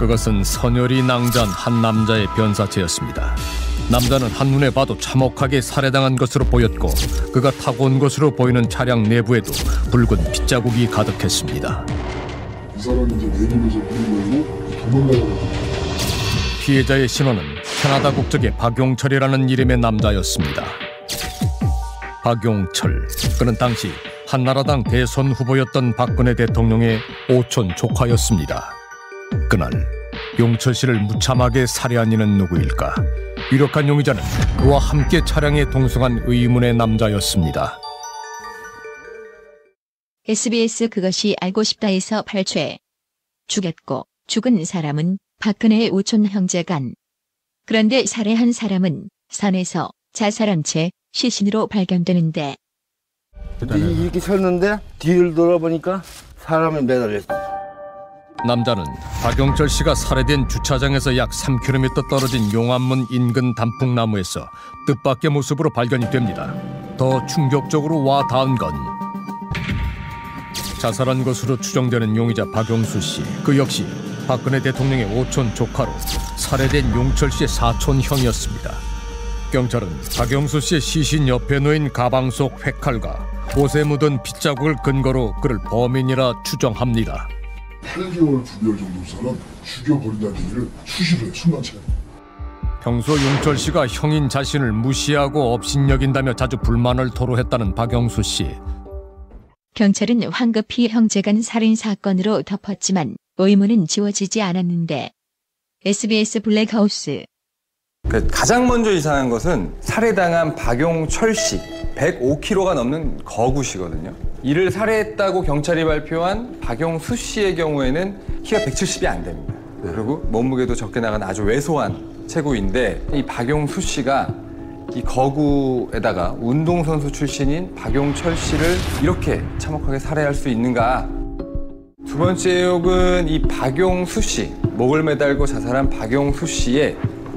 그것은 선열이 낭자한 한 남자의 변사체였습니다. 남자는 한눈에 봐도 참혹하게 살해당한 것으로 보였고 그가 타고 온 것으로 보이는 차량 내부에도 붉은 핏자국이 가득했습니다. 피해자의 신원은 캐나다 국적의 박용철이라는 이름의 남자였습니다. 박용철, 그는 당시 한나라당 대선 후보였던 박근혜 대통령의 오촌 조카였습니다. 그날 용철 씨를 무참하게 살해한 이는 누구일까? 유력한 용의자는 그와 함께 차량에 동승한 의문의 남자였습니다. SBS 그것이 알고 싶다에서 발췌. 죽였고 죽은 사람은 박근혜의 오촌 형제간. 그런데 살해한 사람은 산에서 자살한 채 시신으로 발견되는데 이렇게 섰는데 뒤를 돌아보니까 사람이 매달려 있어. 남자는 박용철 씨가 살해된 주차장에서 약 3km 떨어진 용암문 인근 단풍나무에서 뜻밖의 모습으로 발견이 됩니다. 더 충격적으로 와 닿은 건 자살한 것으로 추정되는 용의자 박용수 씨. 그 역시 박근혜 대통령의 오촌 조카로 살해된 용철 씨의 사촌 형이었습니다. 경찰은 박용수 씨의 시신 옆에 놓인 가방 속 획칼과 옷에 묻은 핏자국을 근거로 그를 범인이라 추정합니다. 8개월 9개월 정도 사람 죽여버린다는 얘기를 수시로 해 순간차에 평소 용철 씨가 형인 자신을 무시하고 업신여긴다며 자주 불만을 토로했다는 박영수 씨. 경찰은 황급히 형제간 살인 사건으로 덮었지만 의문은 지워지지 않았는데 SBS 블랙하우스 그 가장 먼저 이상한 것은 살해당한 박용철 씨 105kg가 넘는 거구시거든요. 이를 살해했다고 경찰이 발표한 박용수 씨의 경우에는 키가 170이 안 됩니다. 그리고 몸무게도 적게 나간 아주 왜소한 체구인데 이 박용수 씨가 이 거구에다가 운동선수 출신인 박용철 씨를 이렇게 참혹하게 살해할 수 있는가? 두 번째 의혹은 이 박용수 씨, 목을 매달고 자살한 박용수 씨의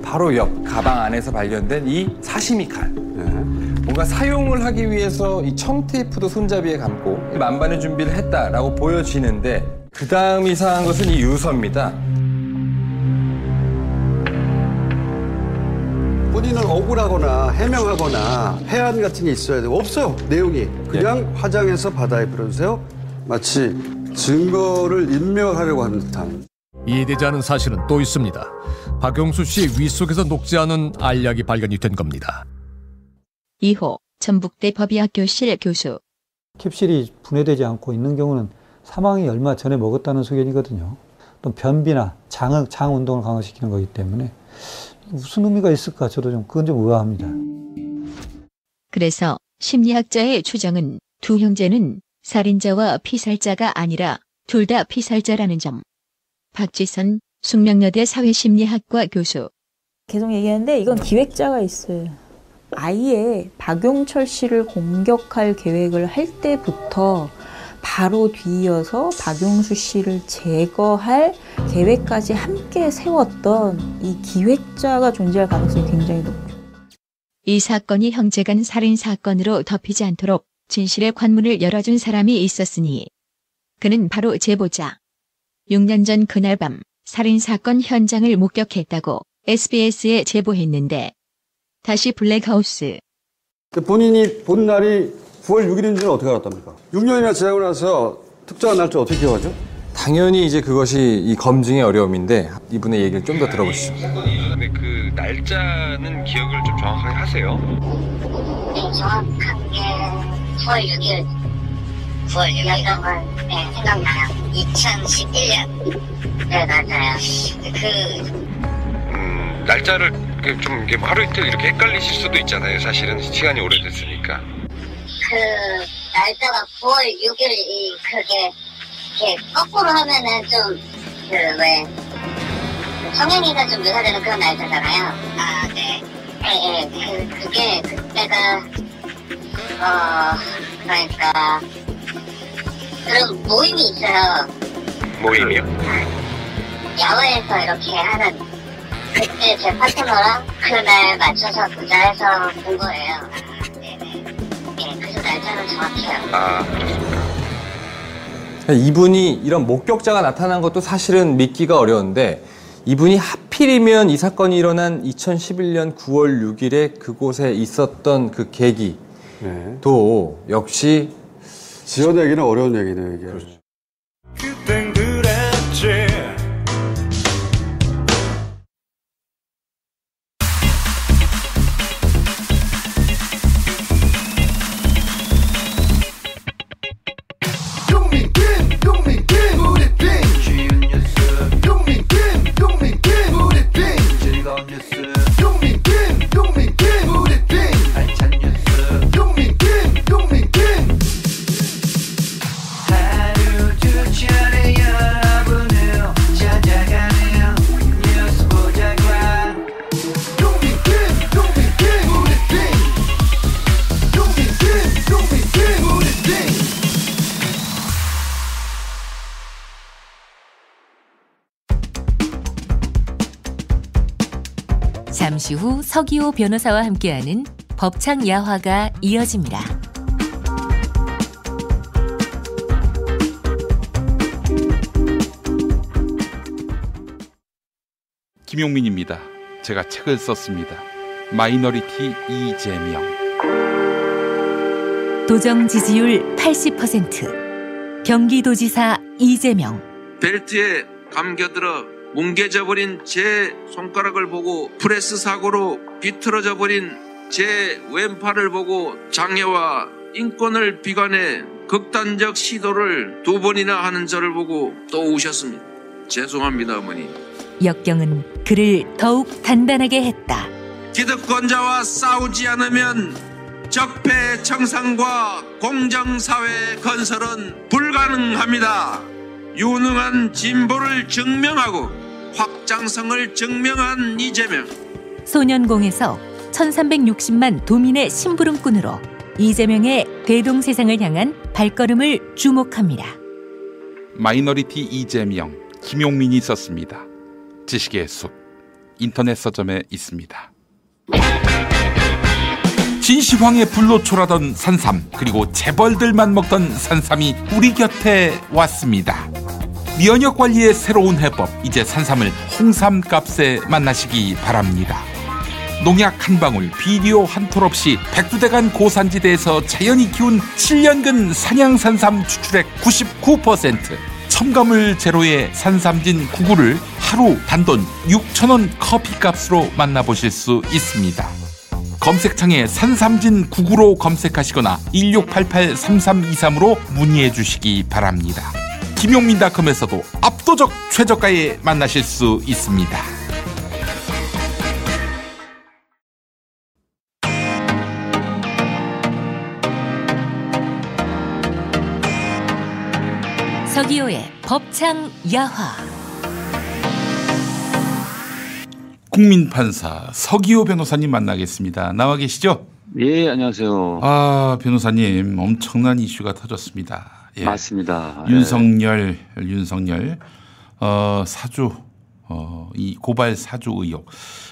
바로 옆 가방 안에서 발견된 이 사시미 칼. 뭔가 사용을 하기 위해서 이 청 테이프도 손잡이에 감고 만반의 준비를 했다라고 보여지는데 그 다음 이상한 것은 이 유서입니다. 본인은 억울하거나 해명하거나 해안 같은 게 있어야 돼요. 없어요. 내용이. 그냥 화장해서 바다에 뿌려주세요. 마치 증거를 인멸하려고 하는 듯한. 이해되지 않은 사실은 또 있습니다. 박용수 씨의 윗속에서 녹지 않은 알약이 발견이 된 겁니다. 2호 전북대 법의학교실 교수 캡슐이 분해되지 않고 있는 경우는 사망이 얼마 전에 먹었다는 소견이거든요. 또 변비나 장, 장 운동을 강화시키는 거기 때문에 무슨 의미가 있을까 저도 좀 그건 좀 의아합니다. 그래서 심리학자의 추정은 두 형제는 살인자와 피살자가 아니라 둘 다 피살자라는 점. 박지선 숙명여대 사회심리학과 교수 계속 얘기하는데 이건 기획자가 있어요. 아예 박용철 씨를 공격할 계획을 할 때부터 바로 뒤이어서 박용수 씨를 제거할 계획까지 함께 세웠던 이 기획자가 존재할 가능성이 굉장히 높죠. 이 사건이 형제간 살인 사건으로 덮이지 않도록 진실의 관문을 열어준 사람이 있었으니 그는 바로 제보자. 6년 전 그날 밤 살인 사건 현장을 목격했다고 SBS에 제보했는데 다시 블랙하우스 그 본인이 본 날이 9월 6일인지는 어떻게 알았답니까? 6년이나 지나고 나서 특정한 날짜 어떻게 기억하죠? 당연히 이제 그것이 이 검증의 어려움인데 이분의 얘기를 좀 더 들어보시죠. 근데 그 날짜는 기억을 좀 정확하게 하세요? 네, 정확한 게 9월 6일, 9월 6일이던 걸 네, 생각나요. 2011년. 네, 맞아요. 그, 음, 날짜를 이게 하루 이틀 이렇게 헷갈리실 수도 있잖아요. 사실은 시간이 오래됐으니까. 그, 날짜가 9월 6일 이 그게, 이렇게 거꾸로 하면은 좀, 그, 왜, 그 성형이가 좀 묘사되는 그런 날짜잖아요. 아, 네. 예, 예, 그, 그게, 그때가, 어, 그러니까, 그런 모임이 있어요. 모임이요? 야외에서 이렇게 하는 그때 제 파트너랑 그날 맞춰서 부자해서 본 거예요. 아, 네네. 예, 그래서 날짜는 정확해요. 아, 이분이 이런 목격자가 나타난 것도 사실은 믿기가 어려운데 이분이 하필이면 이 사건이 일어난 2011년 9월 6일에 그곳에 있었던 그 계기도 역시 지어내기는 어려운 얘기네요, 이게. 그땐 서기호 변호사와 함께하는 법창 야화가 이어집니다. 김용민입니다. 제가 책을 썼습니다. 마이너리티 이재명. 도정 지지율 80%. 경기도지사 이재명. 벨트에 감겨들어 뭉개져 버린 제 손가락을 보고 프레스 사고로 비틀어져 버린 제 왼팔을 보고 장애와 인권을 비관해 극단적 시도를 두 번이나 하는 저를 보고 또 우셨습니다. 죄송합니다, 어머니. 역경은 그를 더욱 단단하게 했다. 기득권자와 싸우지 않으면 적폐 청산과 공정사회 건설은 불가능합니다. 유능한 진보를 증명하고 확장성을 증명한 이재명. 소년공에서 1360만 도민의 심부름꾼으로 이재명의 대동세상을 향한 발걸음을 주목합니다. 마이너리티 이재명 김용민이 썼습니다. 지식의 숲 인터넷 서점에 있습니다. 진시황의 불로 초라던 산삼 그리고 재벌들만 먹던 산삼이 우리 곁에 왔습니다. 면역 관리의 새로운 해법 이제 산삼을 홍삼 값에 만나시기 바랍니다. 농약 한 방울, 비료 한톨 없이 백두대간 고산지대에서 자연이 키운 7년근 산양산삼 추출액 99%, 첨가물 제로의 산삼진 99를 하루 단돈 6천원 커피값으로 만나보실 수 있습니다. 검색창에 산삼진 99로 검색하시거나 1688-3323으로 문의해 주시기 바랍니다. 김용민닷컴에서도 압도적 최저가에 만나실 수 있습니다. 서기호의 법창 야화. 국민판사 서기호 변호사님 만나겠습니다. 나와 계시죠? 예, 안녕하세요. 아, 변호사님 엄청난 이슈가 터졌습니다. 예. 맞습니다. 윤석열, 윤석열 어, 사주 어, 이 고발 사주 의혹.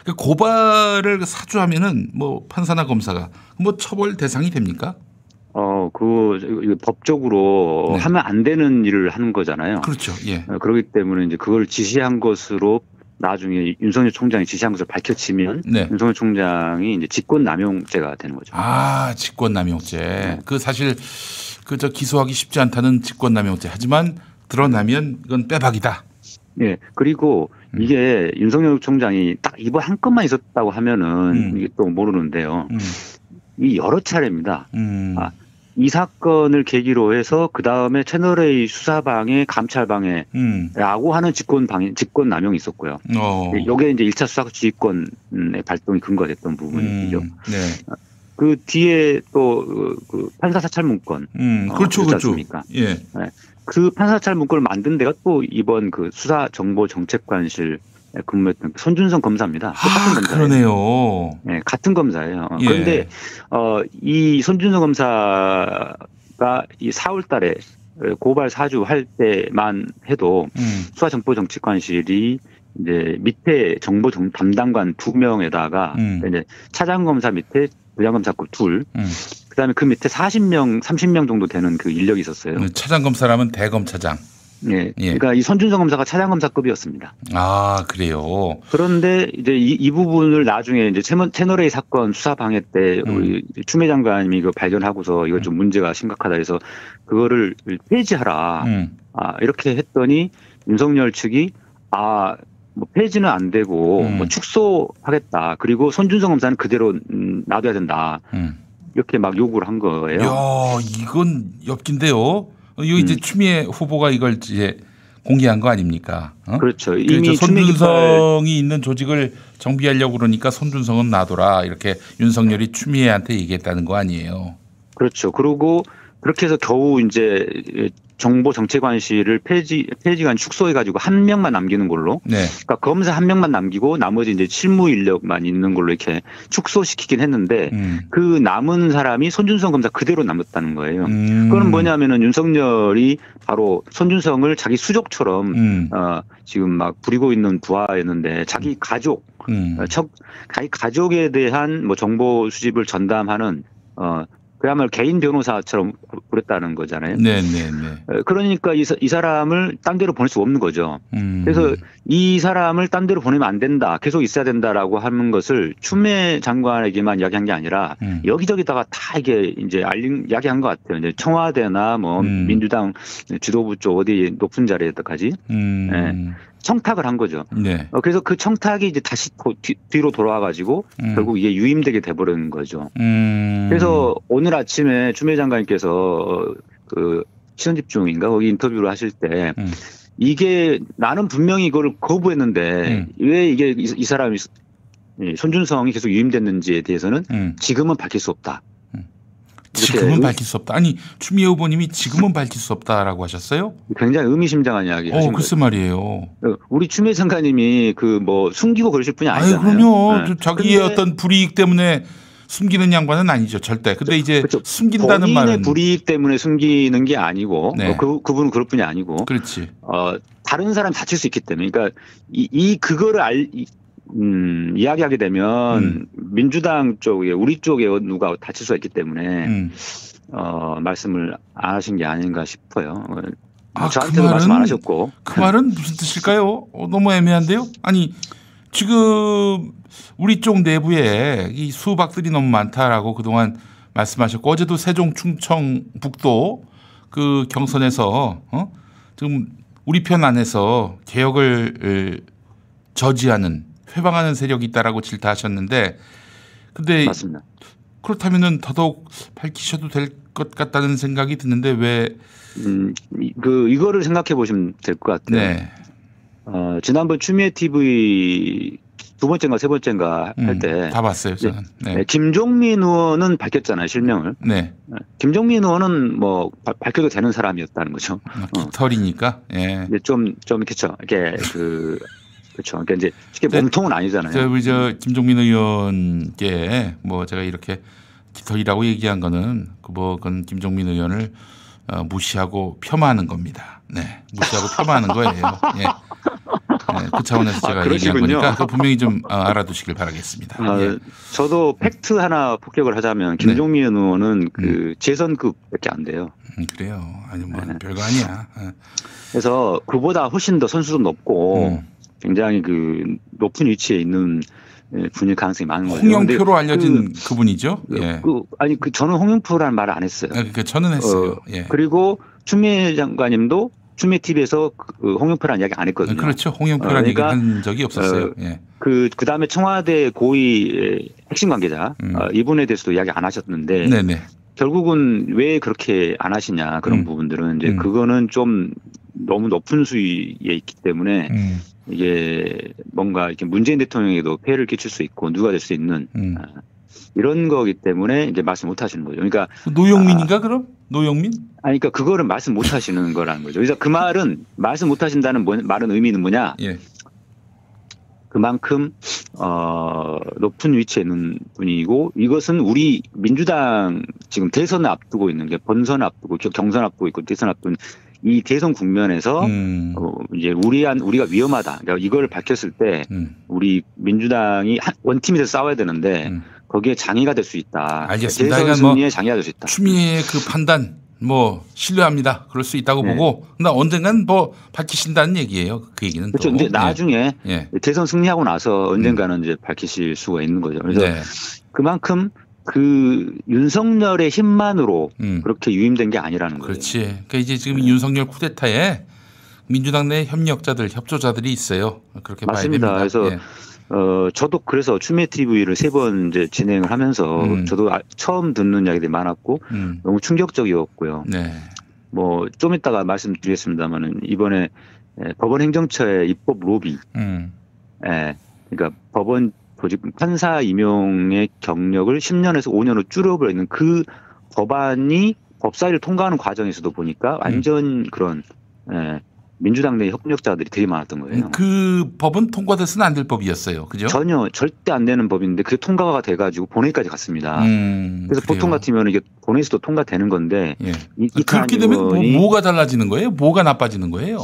그 고발을 사주하면은 뭐 판사나 검사가 뭐 처벌 대상이 됩니까? 어, 그, 법적으로 네. 하면 안 되는 일을 하는 거잖아요. 그렇죠. 예. 어, 그렇기 때문에 이제 그걸 지시한 것으로 나중에 윤석열 총장이 지시한 것을 밝혀지면 네. 윤석열 총장이 이제 직권남용죄가 되는 거죠. 아, 직권남용죄. 그 사실 그 저 기소하기 쉽지 않다는 직권남용죄. 하지만 드러나면 이건 빼박이다. 예. 그리고 음. 이게 윤석열 총장이 딱 이번 한 건만 있었다고 하면은 음. 이게 또 모르는데요. 이 여러 차례입니다. 음. 아, 이 사건을 계기로 해서 그 다음에 채널A 수사방해 감찰방해 음. 라고 하는 직권 방 직권 남용이 있었고요. 어. 요게 이제 1차 수사 지휘권의 발동이 근거됐던 부분이죠. 음. 네. 그 뒤에 또그 그 판사 사찰 문건. 음, 어, 그렇죠, 그렇지 그렇죠. 않습니까? 예. 네. 그 판사 사찰 문건을 만든 데가 또 이번 그 수사 정보 정책관실 에 근무했던 그 손준성 검사입니다. 똑같은. 아, 그러네요. 네, 같은 검사예요. 예. 그런데 어, 이 손준성 검사가 이 4월 달에 고발 사주 할 때만 해도 음. 수사정보정책관실이 이제 밑에 정보 정- 담당관 두 명에다가 음. 이제 차장 검사 밑에 부장 검사급 둘, 음. 그다음에 그 밑에 40명, 30명 정도 되는 그 인력이 있었어요. 차장 검사라면 대검 차장. 예. 예. 그러니까 이 손준성 검사가 차장 검사급이었습니다. 아, 그래요. 그런데 이제 이, 이 부분을 나중에 이제 채널- 채널A 사건 수사 방해 때 음. 우리 추미애 장관님이 그 발견하고서 이거 좀 문제가 심각하다 해서 그거를 폐지하라. 음. 아, 이렇게 했더니 윤석열 측이 아, 뭐 폐지는 안 되고 음. 뭐 축소하겠다. 그리고 손준성 검사는 그대로 음, 놔둬야 된다. 음. 이렇게 막 요구를 한 거예요. 야, 이건 엽긴데요. 어, 이거 이제 추미애 후보가 이걸 이제 공개한 거 아닙니까? 어? 그렇죠. 그 이미 손준성이 있는 조직을 정비하려고 그러니까 손준성은 놔둬라 이렇게 윤석열이 추미애한테 얘기했다는 거 아니에요. 그렇죠. 그리고 그렇게 해서 겨우 이제 정보 정책관실을 폐지 폐지관 축소해 가지고 한 명만 남기는 걸로. 네. 그러니까 검사 한 명만 남기고 나머지 이제 실무 인력만 있는 걸로 이렇게 축소시키긴 했는데 음. 그 남은 사람이 손준성 검사 그대로 남았다는 거예요. 음. 그건 뭐냐면은 윤석열이 바로 손준성을 자기 수족처럼 음. 어, 지금 막 부리고 있는 부하였는데 자기 가족, 음. 어, 척, 자기 가족에 대한 뭐 정보 수집을 전담하는 어, 그야말로 개인 변호사처럼 그랬다는 거잖아요. 네, 네, 네. 어, 그러니까 이, 사- 이 사람을 딴 데로 보낼 수 없는 거죠. 음. 그래서 이 사람을 딴 데로 보내면 안 된다. 계속 있어야 된다라고 하는 것을 추미애 장관에게만 이야기한 게 아니라 음. 여기저기다가 다 이게 이제 알린 이야기한 것 같아요. 이제 청와대나 뭐 음. 민주당 지도부 쪽 어디 높은 자리에까지 음. 예, 청탁을 한 거죠. 네. 어, 그래서 그 청탁이 이제 다시 도- 뒤, 뒤로 돌아와가지고 음. 결국 이게 유임되게 돼버리는 거죠. 음. 그래서 오늘 아침에 추미애 장관님께서 어, 그 시선집중인가 거기 인터뷰를 하실 때 음. 이게 나는 분명히 이거를 거부했는데 음. 왜 이게 이, 이 사람이 이 손준성이 계속 유임됐는지에 대해서는 음. 지금은 밝힐 수 없다. 지금은 의- 밝힐 수 없다. 아니 추미애 후보님이 지금은 밝힐 수 없다라고 하셨어요? 굉장히 의미심장한 이야기 어, 글쎄 거죠. 말이에요. 어, 우리 추미애 장관님이 그 뭐 숨기고 그러실 분이 아니잖아요. 그럼요. 네. 저 자기의 어떤 불이익 때문에 숨기는 양반은 아니죠, 절대. 근데 이제 숨긴다는 본인의 말은 불이익 때문에 숨기는 게 아니고 네. 어, 그 그분은 그럴 뿐이 아니고 그렇지. 어 다른 사람 다칠 수 있기 때문에 그러니까 이, 이 그거를 알 이- 음, 이야기하게 되면 음. 민주당 쪽에 우리 쪽에 누가 다칠 수가 있기 때문에 음. 어 말씀을 안 하신 게 아닌가 싶어요. 어, 아, 저한테도 그 말씀 안 말은- 하셨고 그 말은 무슨 뜻일까요? 어, 너무 애매한데요. 아니 지금 우리 쪽 내부에 이 수박들이 너무 많다라고 그동안 말씀하셨고 어제도 세종 충청북도 그 경선에서 어? 지금 우리 편 안에서 개혁을 을, 저지하는 회방하는 세력이 있다라고 질타하셨는데 근데 맞습니다. 그렇다면은 더더욱 밝히셔도 될 것 같다는 생각이 드는데 왜 음, 이- 그 이거를 생각해 보시면 될 것 같아요. 네. 어, 지난번 추미애 TV 두 번째인가 세 번째인가 할 음, 때다 봤어요, 저는. 네. 네, 김종민 의원은 밝혔잖아요 실명을. 네. 김종민 의원은 뭐 바- 밝혀도 되는 사람이었다는 거죠. 어. 깃털이니까. 예. 이제 좀, 좀, 그쵸. 이게 그, 그쵸. 그러니까 이제 쉽게 네. 몸통은 아니잖아요. 저 우리 저 김종민 의원께 뭐 제가 이렇게 깃털이라고 얘기한 거는 그뭐 그건 김종민 의원을 어, 무시하고 폄하하는 겁니다. 네, 무시하고 폄하하는 거예요. 예. 네, 그 차원에서 아, 제가 얘기한 그러시군요. 거니까 그거 분명히 좀 어, 알아두시길 바라겠습니다. 어, 예. 저도 팩트 하나 폭격을 하자면 김종민 의원은 그 재선급밖에 안 돼요. 음, 그래요. 아니 뭐 별거 아니야. 어. 그래서 그보다 훨씬 더 선수도 높고 음. 굉장히 그 높은 위치에 있는 예, 분일 가능성이 많은 거죠. 홍영표로 근데 알려진 그, 분이죠 예. 그, 아니 그 저는 홍영표라는 말을 안 했어요. 그 저는 했어요. 어, 예. 그리고 추미애 장관님도 추미애 TV에서 그 홍영표라는 이야기 안 했거든요. 그렇죠. 홍영표라는 어, 그러니까, 얘기를 한 적이 없었어요. 어, 예. 그, 그 다음에 청와대 고위 핵심 관계자, 어, 이분에 대해서도 이야기 안 하셨는데, 음. 네네. 결국은 왜 그렇게 안 하시냐, 그런 음. 부분들은 이제 음. 그거는 좀 너무 높은 수위에 있기 때문에 음. 이게 뭔가 이렇게 문재인 대통령에게도 폐해를 끼칠 수 있고 누가 될 수 있는 음. 아, 이런 거기 때문에 이제 말씀 못 하시는 거죠. 그러니까 노영민인가 그럼? 노영민? 아니, 그러니까 그거를 말씀 못 하시는 거라는 거죠. 그래서 그 말은 말씀 못 하신다는 뭐- 말은 의미는 뭐냐? 예. 그만큼 어 높은 위치에 있는 분이고 이것은 우리 민주당 지금 대선을 앞두고 있는 게 본선 앞두고 겨- 경선 앞두고 있고 대선 앞둔 이 대선 국면에서 음. 어, 이제 우리한 우리가 위험하다. 그러니까 이걸 밝혔을 때 음. 우리 민주당이 한- 원팀이 돼서 싸워야 되는데 거기에 장애가 될 수 있다. 알겠습니다. 대선 그러니까 뭐 승리에 장애가 될 수 있다. 추미애의 그 판단 뭐 신뢰합니다. 그럴 수 있다고 네. 보고 나 언젠간 뭐 밝히신다는 얘기예요. 그 얘기는 그렇죠. 또. 근데 나중에 예. 대선 승리하고 나서 언젠가는 이제 밝히실 수가 있는 거죠. 그래서 네. 그만큼 그 윤석열의 힘만으로 음. 그렇게 유임된 게 아니라는 거예요. 그렇지. 그러니까 이제 지금 윤석열 쿠데타에 민주당 내 협력자들, 협조자들이 있어요. 그렇게 맞습니다. 봐야 됩니다. 그래서 예. 어 저도 그래서 추미애 TV를 세 번 이제 진행을 하면서 음. 저도 아- 처음 듣는 이야기들이 많았고 음. 너무 충격적이었고요. 네. 뭐 좀 이따가 말씀드리겠습니다만은 이번에 에, 법원 행정처의 입법 로비, 음. 예, 그러니까 법원 조직 판사 임용의 경력을 10년에서 5년으로 줄여버리는 그 법안이 법사위를 통과하는 과정에서도 보니까 완전 그런 예, 민주당 내 협력자들이 되게 많았던 거예요. 그 법은 통과돼서는 안 될 법이었어요. 그죠? 전혀 절대 안 되는 법인데 그게 통과가 돼가지고 본회의까지 갔습니다. 음, 그래서 그래요. 보통 같으면 이게 본회의에서도 통과되는 건데 이, 이탄 그렇게 되면 뭐, 뭐가 달라지는 거예요? 뭐가 나빠지는 거예요?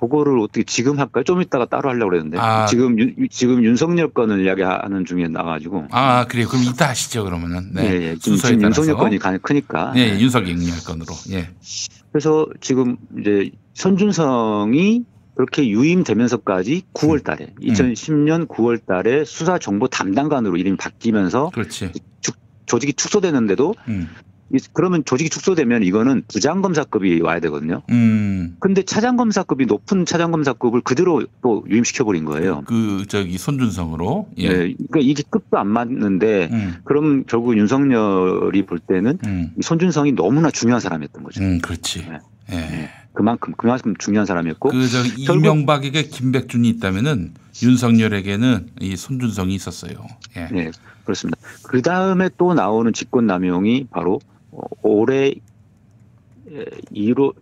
그거를 어떻게 지금 할까요? 좀 이따가 따로 하려고 그랬는데 아. 지금 지금 지금 윤석열 건을 이야기하는 중에 나가지고 아 그래요. 그럼 이따 하시죠. 그러면은 네. 예, 예. 지금, 지금. 윤석열 건이 가- 크니까 네, 윤석열 건으로. 예. 그래서 지금 이제 손준성이 그렇게 유임되면서까지 9월 달에 음. 2010년 9월 달에 수사 정보 담당관으로 이름이 바뀌면서 그렇지. 주- 조직이 축소되는데도 음. 이- 그러면 조직이 축소되면 이거는 부장검사급이 와야 되거든요. 음. 근데 차장검사급이 높은 차장검사급을 그대로 또 유임시켜버린 거예요. 그 저기 손준성으로. 예. 예, 그러니까 이게 급도 안 맞는데 음. 그럼 결국 윤석열이 볼 때는 이 손준성이 너무나 중요한 사람이었던 거죠. 음, 그렇지. 예. 네. 그만큼 그만큼 중요한 사람이었고 그저 결국- 이명박에게 김백준이 있다면은 윤석열에게는 이 손준성이 있었어요. 예. 네, 그렇습니다. 그 다음에 또 나오는 직권남용이 바로 어, 올해 1월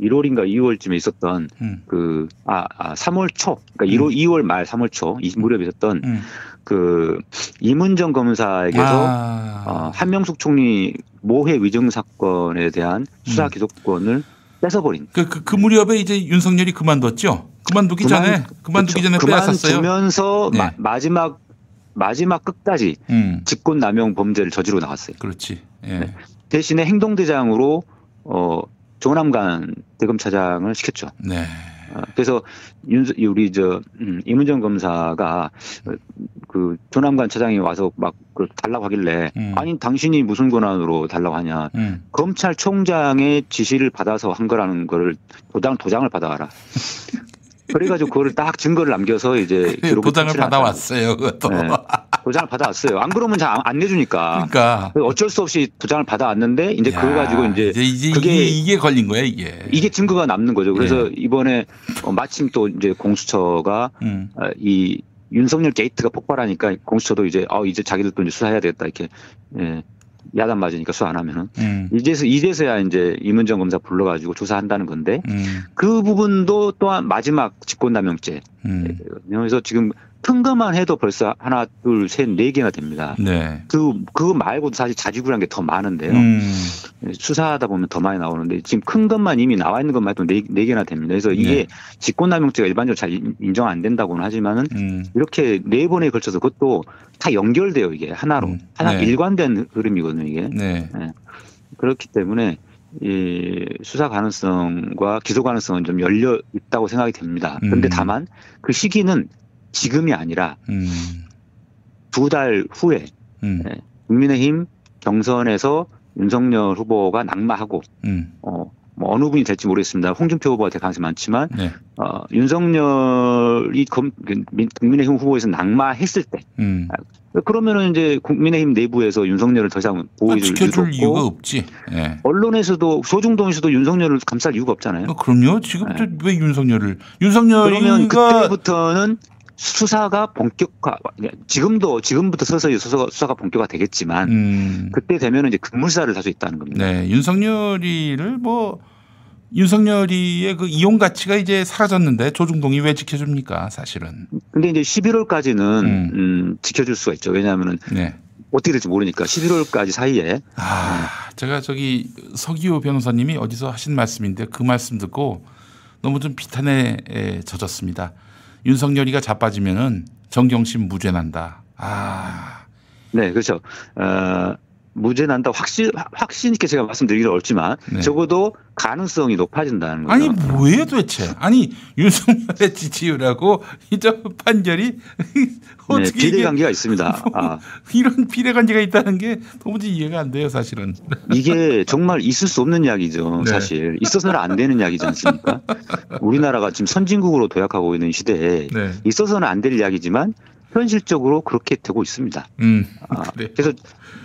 1월인가 2월쯤에 있었던 음. 그 아, 아 3월 초, 그러니까 1월 2월 말 3월 초 이 무렵에 있었던 음. 그 이문정 검사에게서 아. 어, 한명숙 총리 모해 위증 사건에 대한 수사 음. 기소권을 뺏어버린. 그, 그, 그 무렵에 이제 윤석열이 그만뒀죠. 그만두기 전에 그만두기 전에 빼앗았어요. 그만두면서 네. 마, 마지막 마지막 끝까지 음. 직권남용 범죄를 저지르고 나갔어요. 그렇지. 예. 네. 대신에 행동대장으로 어 조남관 대검차장을 시켰죠. 네. 어, 그래서 윤 우리 저 음, 이문정 검사가 어, 그 조남관 차장이 와서 막 그걸 달라고 하길래 음. 아니 당신이 무슨 권한으로 달라고 하냐 음. 검찰총장의 지시를 받아서 한 거라는 거를 도장 도장을 받아와라. 그래가지고 그거를 딱 증거를 남겨서 이제 기록을 그 도장을 받아왔어요. 그것도. 네. 도장을 받아왔어요. 안 그러면 잘 안 내주니까. 그러니까. 어쩔 수 없이 도장을 받아왔는데 이제 그거 가지고 이제, 이제, 이제 그게 이게, 이게 걸린 거예요, 이게. 이게 증거가 남는 거죠. 그래서 예. 이번에 어, 마침 또 이제 공수처가 음. 어, 이 윤석열 게이트가 폭발하니까 공수처도 이제 어 이제 자기들도 이제 수사해야 되겠다 이렇게 예, 야단 맞으니까 수사 안 하면은 음. 이제서 이제서야 이제 이문정 검사 불러가지고 조사한다는 건데 음. 그 부분도 또한 마지막 직권남용죄. 음. 그래서 지금 큰 것만 해도 벌써 하나, 둘, 셋, 네 개나 됩니다. 네. 그, 그거 말고도 사실 자지구란 게 더 많은데요. 음. 수사하다 보면 더 많이 나오는데 지금 큰 것만 이미 나와 있는 것만 해도 네, 네 개나 됩니다. 그래서 이게 네. 직권남용죄가 일반적으로 잘 인- 인정 안 된다고는 하지만은 음. 이렇게 네 번에 걸쳐서 그것도 다 연결돼요 이게 하나로 하나 네. 일관된 흐름이거든요 이게. 네. 네. 그렇기 때문에 이 수사 가능성과 기소 가능성은 좀 열려 있다고 생각이 됩니다. 그런데 음. 다만 그 시기는 지금이 아니라 음. 두달 후에 음. 네, 국민의힘 경선에서 윤석열 후보가 낙마하고 음. 어, 뭐 어느 분이 될지 모르겠습니다. 홍준표 후보가 될 가능성이 많지만 네. 어, 윤석열이 검, 그 민- 국민의힘 후보에서 낙마했을 때 음. 그러면은 이제 국민의힘 내부에서 윤석열을 더 이상 지켜줄 없고 이유가 없지. 예. 언론에서도 조중동에서도 윤석열을 감쌀 이유가 없잖아요. 어, 그럼요. 지금 네. 저왜 윤석열을 그러면 윤석열이가 그때부터는 수사가 본격화 지금도 지금부터 서서히 수사가, 수사가 본격화 되겠지만 음. 그때 되면 이제 급물살을 할 수 있다는 겁니다. 네, 윤석열이를 뭐 윤석열이의 그 이용 가치가 이제 사라졌는데 조중동이 왜 지켜줍니까? 사실은. 근데 이제 11월까지는 음, 지켜줄 수가 있죠. 왜냐하면은 네. 어떻게 될지 모르니까 11월까지 사이에 아, 제가 저기 서기호 변호사님이 어디서 하신 말씀인데 그 말씀 듣고 너무 좀 비탄에 에, 젖었습니다. 윤석열이가 자빠지면은 정경심 무죄 난다. 아, 네, 그렇죠. 어, 무죄 난다 확실 확신 있게 제가 말씀드리기는 어렵지만 네. 적어도 가능성이 높아진다는 거죠. 아니 뭐예요 도대체? 아니 윤석열의 지지율하고 이저 판결이 어떻게 네, 비례 이게 관계가 있습니다. 아, 이런 비례 관계가 있다는 게 도무지 이해가 안 돼요, 사실은. 이게 정말 있을 수 없는 이야기죠. 네. 사실 있어서는 안 되는 이야기지 않습니까? 우리나라가 지금 선진국으로 도약하고 있는 시대에 네. 있어서는 안 될 이야기지만 현실적으로 그렇게 되고 있습니다. 음. 아, 그래서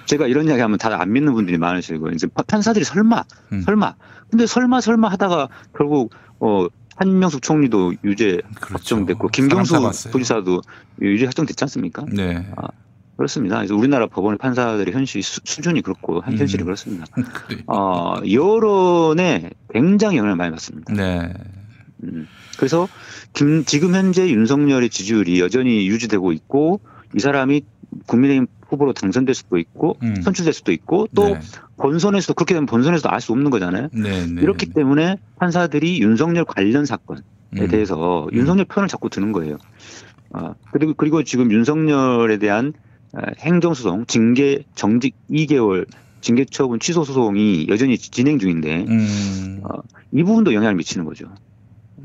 제가 이런 이야기 하면 다들 안 믿는 분들이 많으시고 이제 판사들이 설마 음. 설마 근데 설마 설마 하다가 결국 어 한명숙 총리도 유죄 그렇죠. 확정됐고 김경수. 부지사도 유죄 확정됐지 않습니까? 네. 아, 그렇습니다. 그래서 우리나라 법원의 판사들의 현실 수, 수준이 그렇고 한 음. 현실이 그렇습니다. 어, 여론에 굉장히 영향을 많이 받습니다. 네. 음, 그래서 김, 지금 현재 윤석열의 지지율이 여전히 유지되고 있고 이 사람이 국민의힘 후보로 당선될 수도 있고 음. 선출될 수도 있고 또 네. 본선에서도 그렇게 되면 본선에서도 알 수 없는 거잖아요. 네, 네. 이렇기 때문에 판사들이 윤석열 관련 사건에 음. 대해서 윤석열 편을 자꾸 드는 거예요. 아, 그리고, 그리고 지금 윤석열에 대한 아, 행정 소송, 징계, 정직 2개월, 징계 처분 취소 소송이 여전히 진행 중인데, 음. 어, 이 부분도 영향을 미치는 거죠.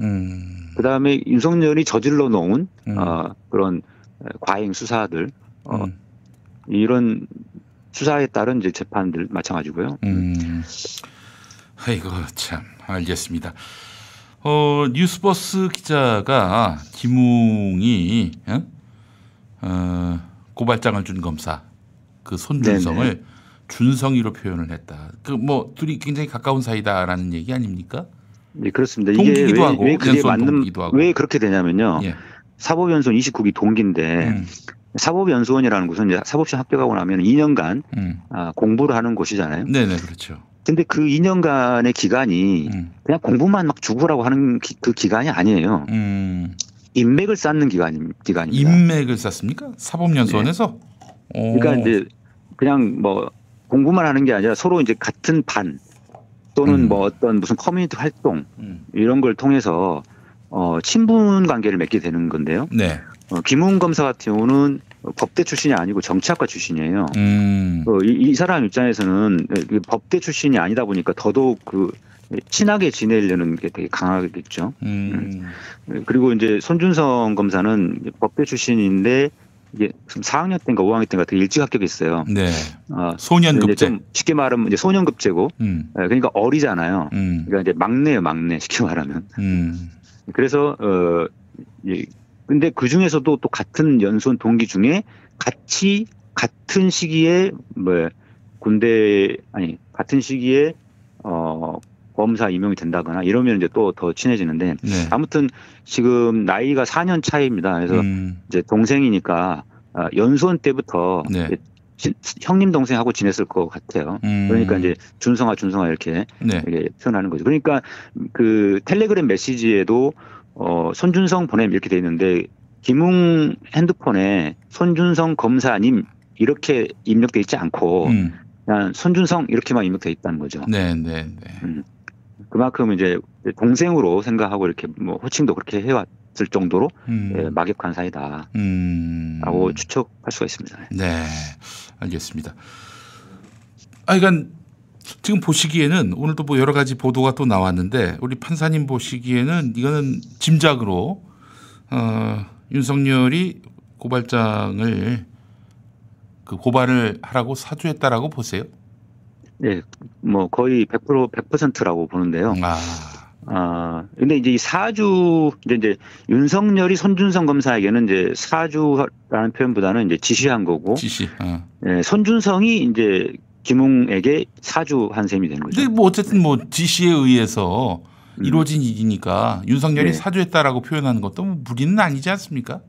음. 그 다음에 윤석열이 저질러 놓은, 음. 어, 그런 과잉 수사들, 어, 음. 이런 수사에 따른 이제 재판들 마찬가지고요. 음. 아이고 참 알겠습니다. 어 뉴스버스 기자가 김웅이 어? 어, 고발장을 준 검사 그 손준성을 네네. 준성이로 표현을 했다. 그 뭐 둘이 굉장히 가까운 사이다라는 얘기 아닙니까? 네, 그렇습니다. 이게 왜, 하고, 왜 그게 맞는. 왜 그렇게 되냐면요. 예. 사법연수원 29기 동기인데, 음. 사법연수원이라는 곳은 이제 사법시험 합격하고 나면 2년간 음. 아, 공부를 하는 곳이잖아요. 네네 그렇죠. 근데 그 2년간의 기간이 음. 그냥 공부만 막 죽으라고 하는 기- 그 기간이 아니에요. 음. 인맥을 쌓는 기간, 기간입니다. 인맥을 쌓습니까? 사법연수원에서? 오. 그러니까 이제 그냥 뭐 공부만 하는 게 아니라 서로 이제 같은 반 또는 음. 뭐 어떤 무슨 커뮤니티 활동 음. 이런 걸 통해서 어, 친분 관계를 맺게 되는 건데요. 네. 어, 김웅 검사 같은 경우는 법대 출신이 아니고 정치학과 출신이에요. 음. 어, 이, 이 사람 입장에서는 그 법대 출신이 아니다 보니까 더더욱 그 친하게 지내려는 게 되게 강하겠죠. 음. 그리고 이제 손준성 검사는 법대 출신인데 이게 지금 4학년 때인가 5학년 때인가 되게 일찍 합격했어요. 네. 어, 소년급제. 이제 좀 쉽게 말하면 이제 소년급제고, 음. 예, 그러니까 어리잖아요. 음. 그러니까 이제 막내예요, 막내 쉽게 말하면. 음. 그래서 어, 예, 근데 그 중에서도 또 같은 연수원 동기 중에 같이 같은 시기에 뭐 군대 아니 같은 시기에 어 검사 임용이 된다거나 이러면 이제 또 더 친해지는데 네. 아무튼 지금 나이가 4년 차이입니다. 그래서 음. 이제 동생이니까 아, 연수원 때부터 네. 형님 동생하고 지냈을 것 같아요. 음. 그러니까 이제 준성아 준성아 이렇게 네. 이렇게 표현하는 거죠. 그러니까 그 텔레그램 메시지에도 어 손준성 보냄 이렇게 돼 있는데 김웅 핸드폰에 손준성 검사님 이렇게 입력돼 있지 않고 음. 그냥 손준성 이렇게만 입력돼 있다는 거죠. 네, 네, 네. 음. 그만큼 이제 동생으로 생각하고 이렇게 뭐 호칭도 그렇게 해왔을 정도로 음. 예, 막역한 사이다라고 음. 추측할 수가 있습니다. 네, 알겠습니다. 아, 그러니까 지금 보시기에는 오늘도 뭐 여러 가지 보도가 또 나왔는데 우리 판사님 보시기에는 이거는 짐작으로 어, 윤석열이 고발장을 그 고발을 하라고 사주했다라고 보세요. 네, 뭐 거의 100% 100%라고 보는데요. 아, 아, 근데 이제 이 사주, 이제, 이제 윤석열이 손준성 검사에게는 이제 사주라는 표현보다는 이제 지시한 거고, 지시. 어. 예, 손준성이 이제 김웅에게 사주한 셈이 되는 거죠. 근데 뭐 어쨌든 뭐 지시에 의해서 이루어진 일이니까 윤석열이 네. 사주했다라고 표현하는 것도 뭐 무리는 아니지 않습니까?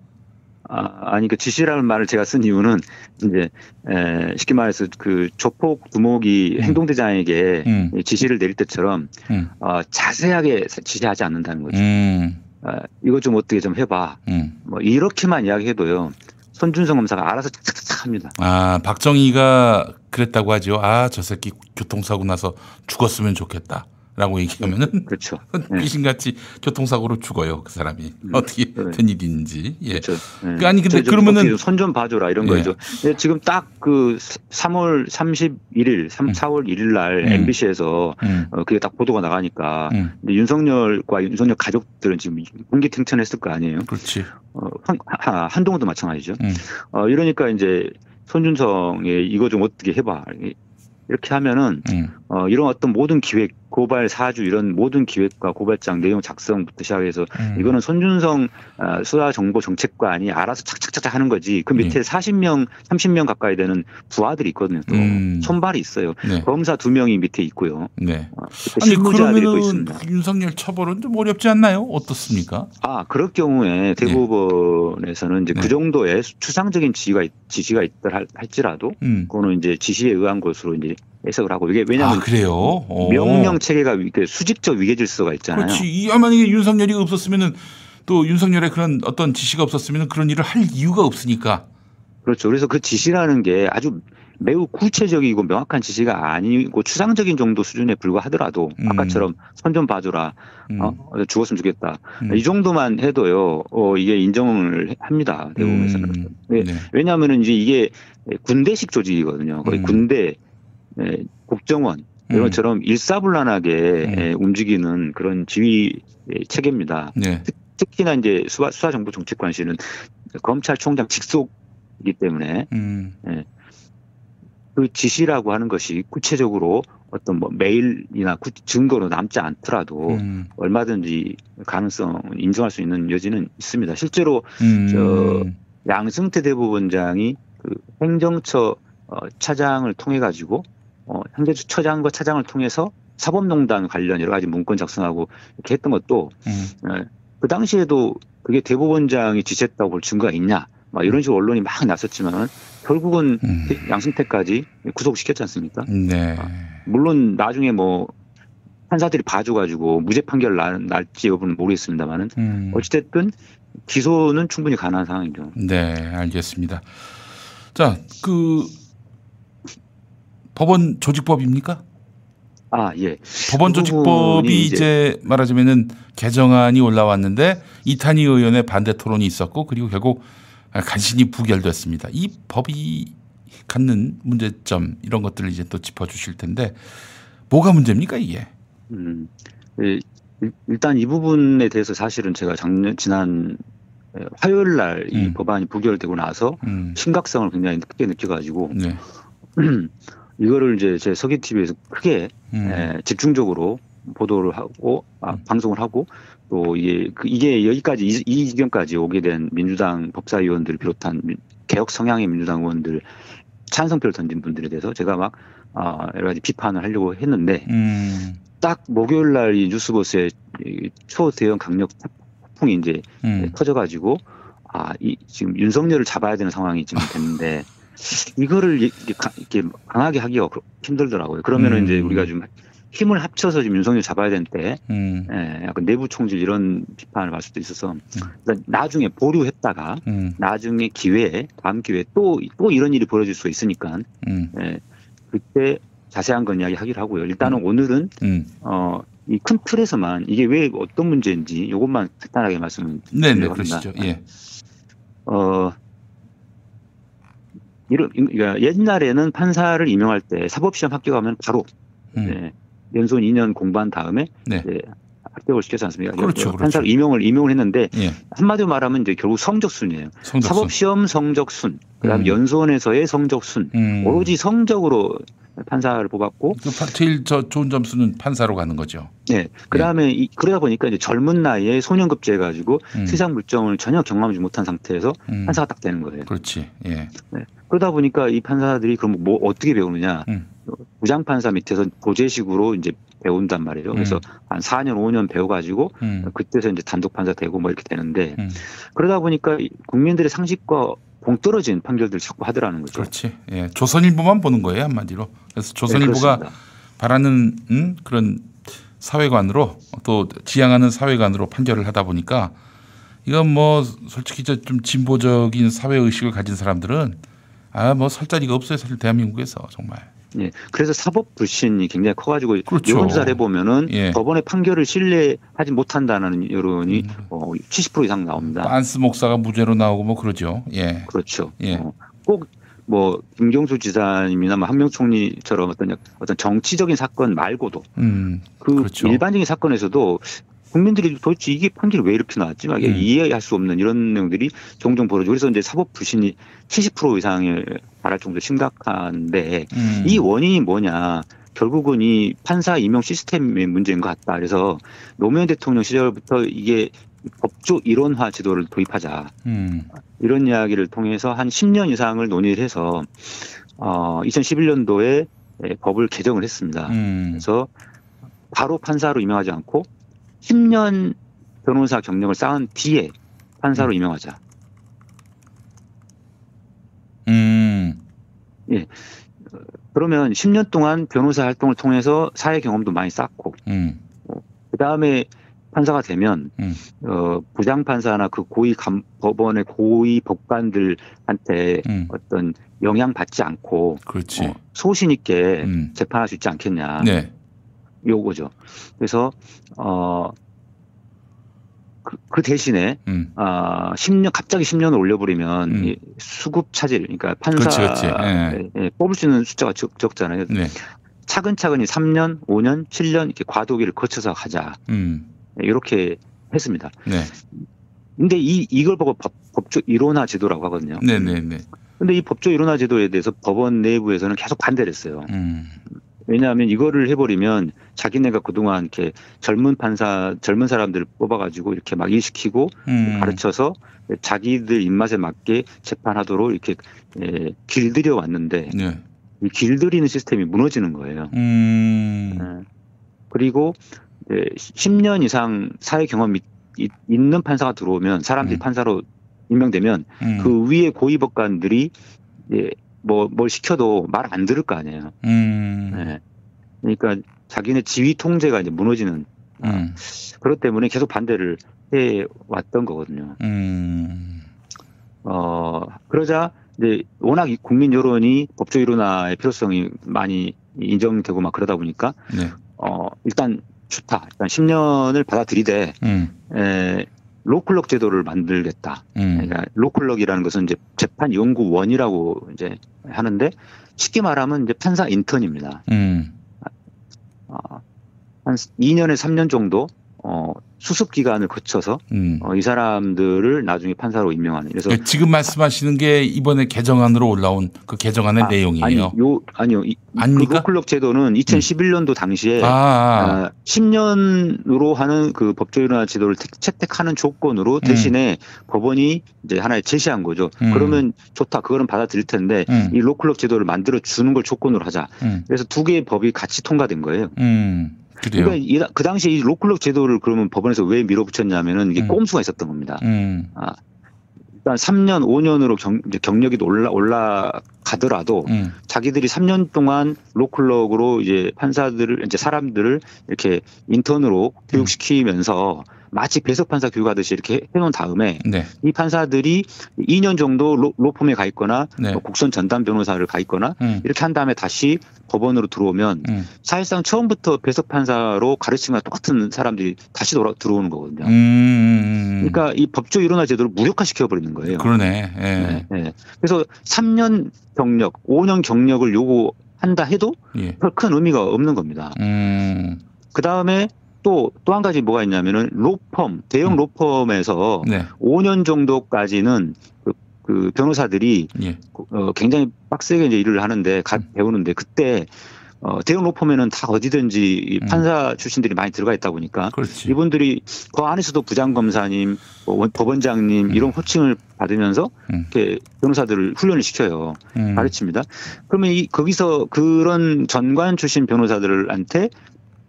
아, 아니, 그 지시라는 말을 제가 쓴 이유는 이제, 에, 쉽게 말해서 그 조폭 두목이 행동대장에게 음. 지시를 내릴 때처럼, 음. 어, 자세하게 지시하지 않는다는 거죠. 음. 아, 이거 좀 어떻게 좀 해봐. 음. 뭐, 이렇게만 이야기해도요, 손준성 검사가 알아서 착착착 합니다. 아, 박정희가 그랬다고 하죠. 아, 저 새끼 교통사고 나서 죽었으면 좋겠다. 라고 얘기하면은 그렇죠. 귀신같이 교통사고로 죽어요 그 사람이 어떻게 된 일인지 예. 그렇죠. 그 아니 근데 그러면은 손좀 봐줘라 이런 예. 거죠. 근데 지금 딱 그 3월 31일, 3, 4월 1일 날 음. MBC에서 음. 어, 그게 딱 보도가 나가니까 음. 근데 윤석열과 윤석열 가족들은 지금 공기탱천했을 거 아니에요. 그렇지. 어, 한, 하- 한동훈도 마찬가지죠. 음. 어, 이러니까 이제 손준성의 이거 좀 어떻게 해봐. 이렇게 하면은 음. 어, 이런 어떤 모든 기획, 고발 사주 이런 모든 기획과 고발장 내용 작성부터 시작해서 음. 이거는 손준성 아, 수사 정보 정책관이 알아서 착착착착 하는 거지. 그 밑에 40명, 30명 가까이 되는 부하들이 있거든요. 또 음. 손발이 있어요. 네. 검사 두 명이 밑에 있고요. 네. 어, 아니 그러면은 있습니다. 윤석열 처벌은 좀 어렵지 않나요? 어떻습니까? 아, 그럴 경우에 대법원에서는 이제 그 정도의 추상적인 지시가, 있- 지시가 있다 할- 할지라도, 음. 그거는 이제 지시에 의한 것으로 이제 해석을 하고, 이게 왜냐하면 아 그래요? 오. 명령 체계가 이렇게 수직적 위계 질서가 있잖아요. 그렇지. 이 만약에 윤석열이 없었으면은 또 윤석열의 그런 어떤 지시가 없었으면 그런 일을 할 이유가 없으니까. 그렇죠. 그래서 그 지시라는 게 아주 매우 구체적이고 명확한 지시가 아니고 추상적인 정도 수준에 불과하더라도 음. 아까처럼 선 좀 봐줘라, 어? 죽었으면 좋겠다. 음. 이 정도만 해도요, 어, 이게 인정을 합니다. 대법원에서는. 음. 네. 왜냐하면 이제 이게 군대식 조직이거든요. 거의 음. 군대, 예, 국정원 이런 음. 것처럼 일사불란하게 예, 움직이는 그런 지휘 예, 체계입니다. 네. 특, 특히나 이제 수사, 수사정보 정책관실은 검찰총장 직속이기 때문에 음. 예, 그 지시라고 하는 것이 구체적으로 어떤 뭐 메일이나 구- 증거로 남지 않더라도 음. 얼마든지 가능성 인정할 수 있는 여지는 있습니다. 실제로 음. 저 양승태 대법원장이 그 행정처 어, 차장을 통해 가지고 어, 행정처장과 차장을 통해서 사법농단 관련 여러 가지 문건 작성하고 이렇게 했던 것도 음. 예, 그 당시에도 그게 대법원장이 지시했다고 볼 증거가 있냐 막 이런 식으로 언론이 막 났었지만 결국은 음. 양승태까지 구속시켰지 않습니까? 네. 물론 나중에 뭐 판사들이 봐줘가지고 무죄 판결 날, 날지 여부는 모르겠습니다만은 음. 어찌됐든 기소는 충분히 가능한 상황이죠. 네, 알겠습니다. 자, 그 법원 조직법입니까? 아 예. 법원 그 조직법이 이제 말하자면은 개정안이 올라왔는데 이탄희 의원의 반대 토론이 있었고 그리고 결국 간신히 부결됐습니다. 이 법이 갖는 문제점 이런 것들을 이제 또 짚어 주실 텐데 뭐가 문제입니까 이게? 음, 예, 일- 일단 이 부분에 대해서 사실은 제가 작년 지난 예, 화요일 날이 음. 법안이 부결되고 나서 음. 심각성을 굉장히 크게 느껴 가지고 네. 이거를 이제 제 서기 TV에서 크게 음. 예, 집중적으로 보도를 하고 아, 방송을 하고 또 이게 그- 이게 여기까지 이, 이 지경까지 오게 된 민주당 법사위원들을 비롯한 민- 개혁 성향의 민주당 의원들 찬성표를 던진 분들에 대해서 제가 막 아, 여러 가지 비판을 하려고 했는데 음. 딱 목요일 날 이 뉴스버스에 이 초대형 강력 폭풍이 이제 음. 터져가지고 아, 이 지금 윤석열을 잡아야 되는 상황이 지금 됐는데 이거를 이렇게 강하게 하기가 힘들더라고요. 그러면은 음. 이제 우리가 좀 힘을 합쳐서 지금 윤석열 잡아야 되는데 음. 예, 약간 내부 총질 이런 비판을 받을 수도 있어서 일단 나중에 보류했다가 음. 나중에 기회에 다음 기회에 또 또 이런 일이 벌어질 수 있으니까 음. 예, 그때 자세한 건 이야기 하기로 하고요. 일단은 오늘은 음. 어, 이 큰 틀에서만 이게 왜 어떤 문제인지 이것만 간단하게 말씀을 네, 네, 합니다. 그러시죠. 예. 어, 이런, 그러니까 옛날에는 판사를 임용할 때 사법시험 합격하면 바로 음. 네, 연수원 2년 공부한 다음에 네. 이제 합격을 시켰지 않습니까? 그렇죠, 그렇죠. 판사를 임용을 임용을 했는데 예. 한마디로 말하면 이제 결국 성적순이에요. 성적순. 사법시험 성적순, 그다음에 음. 연수원에서의 성적순, 음. 오로지 성적으로 판사를 뽑았고 그 파- 제일 저 좋은 점수는 판사로 가는 거죠. 네. 그 다음에 이 그러다 보니까 이제 젊은 나이에 소년급제 해가지고 음. 세상 물정을 전혀 경험하지 못한 상태에서 음. 판사가 딱 되는 거예요. 그렇지. 예. 네. 그러다 보니까 이 판사들이 그럼 뭐 어떻게 배우느냐. 음. 부장 판사 밑에서 고재식으로 이제 배운단 말이에요. 그래서 음. 한 4년, 5년 배워가지고 음. 그때서 이제 단독 판사 되고 뭐 이렇게 되는데 음. 그러다 보니까 이 국민들의 상식과 동떨어진 판결들을 자꾸 하더라는 거죠. 그렇지. 예. 조선일보만 보는 거예요 한마디로. 그래서 조선일보가 그렇습니다. 바라는 음, 그런 사회관으로 또 지향하는 사회관으로 판결을 하다 보니까 이건 뭐 솔직히 저좀 진보적인 사회 의식을 가진 사람들은 아뭐설 자리가 없어요 사실 대한민국에서 정말. 예. 그래서 사법 불신이 굉장히 커가지고 그렇죠. 여론조사를 해보면은 예. 법원의 판결을 신뢰하지 못한다는 여론이 음. 어, 70% 이상 나옵니다. 안스 목사가 무죄로 나오고 뭐 그러죠. 예. 그렇죠. 예. 어, 꼭뭐 김경수 지사님이나 뭐 한명 총리처럼 어떤 어떤 정치적인 사건 말고도 음. 그 그렇죠. 일반적인 사건에서도 국민들이 도대체 이게 판결이 왜 이렇게 나왔지? 막 음. 이해할 수 없는 이런 내용들이 종종 벌어지고 그래서 이제 사법 불신이 70% 이상에 달할 정도로 심각한데 음. 이 원인이 뭐냐? 결국은 이 판사 임용 시스템의 문제인 것 같다. 그래서 노무현 대통령 시절부터 이게 법조 일원화 제도를 도입하자. 음. 이런 이야기를 통해서 한 10년 이상을 논의를 해서 어 2011년도에 법을 개정을 했습니다. 음. 그래서 바로 판사로 임명하지 않고 10년 변호사 경력을 쌓은 뒤에 판사로 임명하자. 예. 어, 그러면 10년 동안 변호사 활동을 통해서 사회 경험도 많이 쌓고, 음. 그 다음에 판사가 되면, 음. 어, 부장 판사나 그 고위 감, 법원의 고위 법관들한테 음. 어떤 영향 받지 않고, 그렇지. 어, 소신 있게 재판할 수 있지 않겠냐. 음. 네. 요거죠. 그래서, 어, 그, 그 대신에, 음. 아, 10년, 갑자기 10년을 올려버리면, 이 수급 차질, 그러니까 판사, 그렇지, 그렇지. 예. 예, 뽑을 수 있는 숫자가 적, 적잖아요. 네. 차근차근히 3년, 5년, 7년 이렇게 과도기를 거쳐서 가자. 음. 이렇게 했습니다. 네. 근데 이, 이걸 보고 법, 법조 이론화 제도라고 하거든요. 네네네. 근데 이 법조 이론화 제도에 대해서 법원 내부에서는 계속 반대를 했어요. 음. 왜냐하면 이거를 해버리면 자기네가 그동안 이렇게 젊은 판사, 젊은 사람들을 뽑아가지고 이렇게 막 일시키고 음. 가르쳐서 자기들 입맛에 맞게 재판하도록 이렇게 예, 길들여 왔는데 네. 이 길들이는 시스템이 무너지는 거예요. 음. 예. 그리고 이제 10년 이상 사회 경험이 있- 있는 판사가 들어오면 사람들이 판사로 임명되면 음. 그 위에 고위법관들이 뭐 뭘 시켜도 말 안 들을 거 아니에요. 음. 네. 그러니까 자기네 지휘 통제가 이제 무너지는 음. 그것 때문에 계속 반대를 해 왔던 거거든요. 음. 어 그러자 이제 워낙 이 국민 여론이 법조 이론화의 필요성이 많이 인정되고 막 그러다 보니까 네. 어 일단 좋다. 일단 10년을 받아들이되 음. 에, 로클럭 제도를 만들겠다. 음. 그러니까 로클럭이라는 것은 이제 재판 연구원이라고 이제 하는데 쉽게 말하면 이제 판사 인턴입니다. 음. 어, 한 2년에 3년 정도 어, 수습 기간을 거쳐서 음. 어, 이 사람들을 나중에 판사로 임명하는. 그래서 그 지금 말씀하시는 게 이번에 개정안으로 올라온 그 개정안의 아, 내용이에요. 아니, 요 아니요. 이, 아닙니까? 음. 그 로클럭 제도는 2011년도 당시에 아, 아. 아, 10년으로 하는 그 법조인화 제도를 택- 채택하는 조건으로 대신에 법원이 이제 하나의 제시한 거죠. 음. 그러면 좋다. 그거는 받아들일 텐데 음. 이 로클럭 제도를 만들어 주는 걸 조건으로 하자. 음. 그래서 두 개의 법이 같이 통과된 거예요. 음. 그래요. 그러니까 이, 그 당시에 이 로클럭 제도를 그러면 법원에서 왜 밀어붙였냐면은 이게 꼼수가 있었던 겁니다. 음. 아, 일단 3년, 5년으로 경, 경력이 올라, 올라가더라도 음. 자기들이 3년 동안 로클럭으로 이제 판사들을, 이제 사람들을 이렇게 인턴으로 교육시키면서 마치 배석 판사 교육하듯이 이렇게 해놓은 다음에 네. 이 판사들이 2년 정도 로, 로펌에 가 있거나 네. 뭐 국선 전담 변호사를 가 있거나 음. 이렇게 한 다음에 다시 법원으로 들어오면 음. 사실상 처음부터 배석 판사로 것 똑같은 사람들이 다시 돌아, 들어오는 거거든요. 음. 그러니까 이 법조 일원화 제도를 무력화시켜 버리는 거예요. 그러네. 예. 네, 네. 그래서 3년 경력, 5년 경력을 요구한다 해도 예. 별큰 의미가 없는 겁니다. 음. 그 다음에 또, 또 한 가지 뭐가 있냐면은 로펌, 대형 로펌에서 음. 네. 5년 정도까지는 그, 그 변호사들이 예. 어, 굉장히 빡세게 이제 일을 하는데, 가, 배우는데 그때 어, 대형 로펌에는 다 어디든지 이 판사 출신들이 많이 들어가 있다 보니까 음. 그렇지. 이분들이 그 안에서도 부장검사님, 뭐 원- 법원장님 음. 이런 호칭을 받으면서 이렇게 변호사들을 훈련을 시켜요. 음. 가르칩니다. 그러면 이 거기서 그런 전관 출신 변호사들한테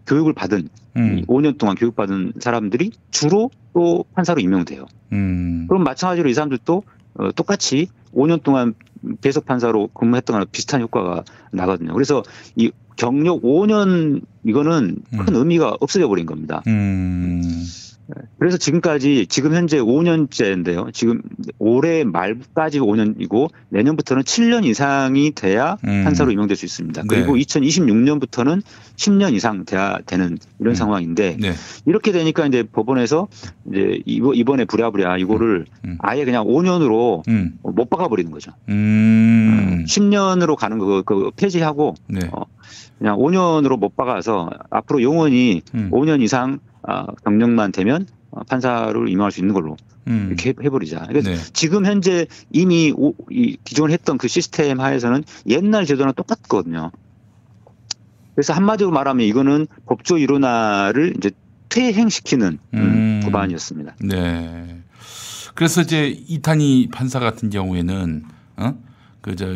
교육을 받은 음. 이 5년 동안 교육받은 사람들이 주로 또 판사로 임명돼요. 음. 그럼 마찬가지로 이 사람들도 어, 똑같이 5년 동안 배석 판사로 근무했던 거랑 비슷한 효과가 나거든요. 그래서 이 경력 5년 이거는 큰 의미가 없어져 버린 겁니다. 음. 그래서 지금까지 지금 현재 5년째인데요. 지금 올해 말까지 5년이고 내년부터는 7년 이상이 돼야 음. 판사로 임명될 수 있습니다. 네. 그리고 2026년부터는 10년 이상 돼야 되는 이런 상황인데 네. 이렇게 되니까 이제 법원에서 이제 이번에 부랴부랴 이거를 아예 그냥 5년으로 음. 못 박아 버리는 거죠. 음. 10년으로 가는 거 그 폐지하고 네. 어, 그냥 5년으로 못 박아서 앞으로 영원히 음. 5년 이상 아, 경력만 되면 어, 판사를 임명할 수 있는 걸로 음. 이렇게 해- 해버리자. 그래서 네. 지금 현재 이미 오- 이 기존 했던 그 시스템 하에서는 옛날 제도랑 똑같거든요. 그래서 한마디로 말하면 이거는 법조 일원화를 이제 퇴행시키는 음, 음. 법안이었습니다. 네. 그래서 이제 이탄희 판사 같은 경우에는 어? 그저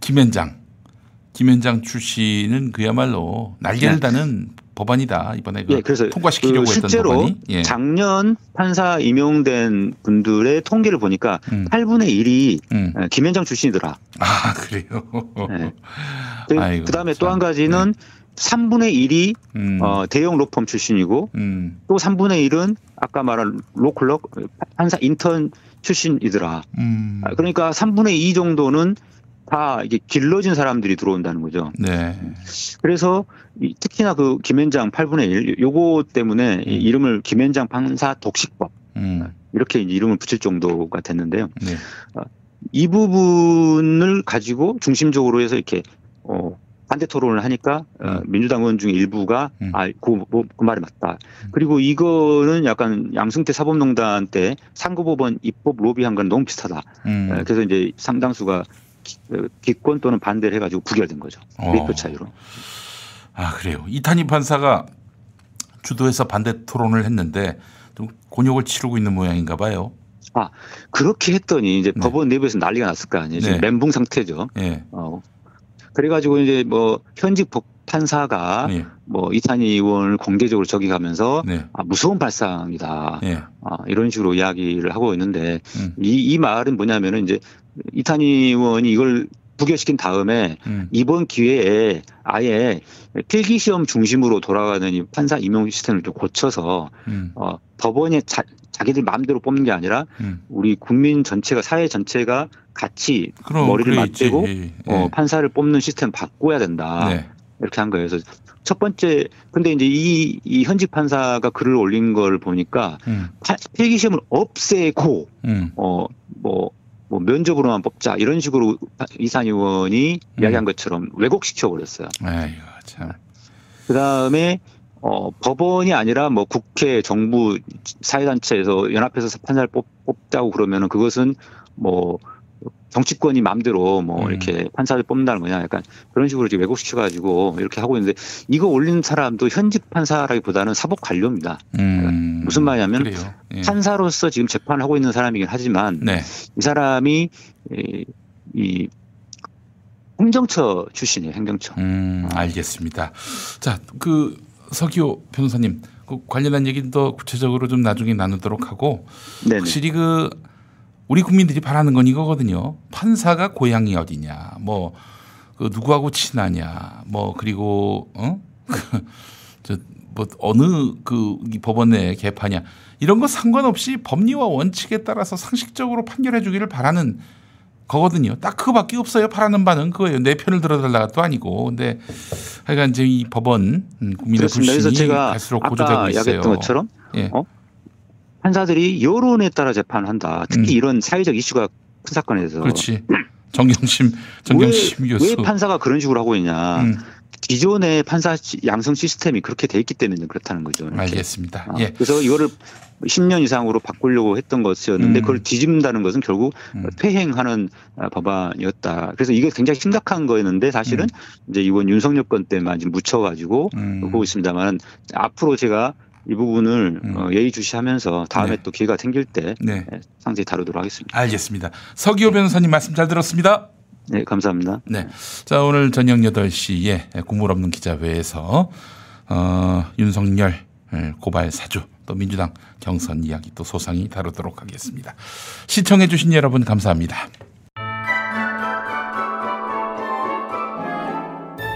김현장 김현장 출신은 그야말로 날개를 네. 다는 법안이다 이번에 그 예, 그래서 통과시키려고 그 했던 실제로 법안이. 예. 작년 판사 임용된 분들의 통계를 보니까 8분의 1이 음. 김현장 출신이더라. 아 그래요. 네. 그 다음에 또 한 가지는 3분의 1이 음. 어, 대형 로펌 출신이고 음. 또 3분의 1은 아까 말한 로클럭 판사 인턴 출신이더라. 음. 아, 그러니까 3분의 2 정도는 다 이게 길러진 사람들이 들어온다는 거죠. 네. 그래서 이- 특히나 그 김현장 8분의 1 요거 때문에 이 이름을 김현장 판사 독식법 음. 이렇게 이름을 붙일 정도가 됐는데요. 네. 어, 이 부분을 가지고 중심적으로 해서 이렇게 어, 반대 토론을 하니까 어, 민주당 의원 중에 일부가 아, 그, 그, 그 말이 맞다. 그리고 이거는 약간 양승태 사법농단 때 상고법원 입법 로비한 건 너무 비슷하다. 음. 어, 그래서 이제 상당수가 기- 어, 기권 또는 반대를 해가지고 부결된 거죠. 어. 몇표 차이로. 아 그래요. 이탄희 판사가 주도해서 반대 토론을 했는데 좀 곤욕을 치르고 있는 모양인가 봐요. 아 그렇게 했더니 이제 법원 내부에서 난리가 났을 거 아니에요. 지금 네. 멘붕 상태죠. 예. 어. 그래가지고 이제 뭐 현직 법 판사가 예. 뭐 이탄희 의원을 공개적으로 저기하면서 네. 아, 무서운 발상이다. 예. 아, 이런 식으로 이야기를 하고 있는데 음. 이, 이 말은 뭐냐면은 이제 이탄희 의원이 이걸 부결시킨 다음에 음. 이번 기회에 아예 필기 시험 중심으로 돌아가는 이 판사 임용 시스템을 좀 고쳐서 음. 어, 법원이 자, 자기들 마음대로 뽑는 게 아니라 음. 우리 국민 전체가 사회 전체가 같이 그럼 머리를. 맞대고 예. 어, 판사를 뽑는 시스템 바꿔야 된다. 네. 이렇게 한 거예요. 그래서 첫 번째 근데 이제 이, 이 현직 판사가 글을 올린 걸 보니까 음. 파- 필기 시험을 없애고 음. 어뭐 뭐 면접으로만 뽑자 이런 식으로 이산 의원이 음. 이야기한 것처럼 왜곡시켜 버렸어요. 아이고 참. 그 다음에 어, 법원이 아니라 뭐 국회, 정부, 사회단체에서 연합해서 판사를 뽑, 뽑자고 그러면은 그것은 뭐 정치권이 마음대로 뭐 음. 이렇게 판사를 뽑는다는 거냐 약간 그런 식으로 이제 왜곡시켜가지고 이렇게 하고 있는데 이거 올린 사람도 현직 판사라기보다는 사법 관료입니다. 음. 무슨 말이냐면. 예. 판사로서 지금 재판을 하고 있는 사람이긴 하지만 네. 이 사람이 이, 이 행정처 출신이에요. 행정처. 음, 알겠습니다. 자, 그 서기호 변호사님, 그 관련한 얘기는 더 구체적으로 좀 나중에 나누도록 하고 네네. 확실히 그 우리 국민들이 바라는 건 이거거든요. 판사가 고향이 어디냐, 뭐 그 누구하고 친하냐, 뭐 그리고 어? 저 뭐 어느 그이 법원 내 개파냐 이런 거 상관없이 법리와 원칙에 따라서 상식적으로 판결해 주기를 바라는 거거든요. 딱 그거밖에 없어요. 바라는 바는 그거예요. 내 편을 들어달라가 또 아니고. 근데 하여간 이제 이 법원 음, 국민의 그렇습니다. 불신이 제가 갈수록 고조되고 있어요. 이야기했던 것처럼 예. 어? 판사들이 여론에 따라 재판을 한다. 특히 이런 사회적 이슈가 큰 사건에서 음. 그렇지. 정경심 정경심 왜, 교수. 왜 판사가 그런 식으로 하고 있냐. 음. 기존의 판사 시- 양성 시스템이 그렇게 돼 있기 때문에 그렇다는 거죠. 이렇게. 알겠습니다. 아, 예. 그래서 이거를 10년 이상으로 바꾸려고 했던 것이었는데 음. 그걸 뒤집는다는 것은 결국 퇴행하는 아, 법안이었다. 그래서 이게 굉장히 심각한 거였는데 사실은 음. 이제 이번 윤석열 건 때만 지금 묻혀가지고 보고 있습니다만 앞으로 제가 이 부분을 어, 예의주시하면서 다음에 음. 네. 또 기회가 생길 때 네. 예, 상세히 다루도록 하겠습니다. 알겠습니다. 서기호 변호사님 말씀 잘 들었습니다. 네, 감사합니다. 네. 자, 오늘 저녁 8시에 국물 없는 기자회에서 어, 윤석열 고발 사주 또 민주당 경선 이야기 또 소상히 다루도록 하겠습니다. 시청해 주신 여러분 감사합니다.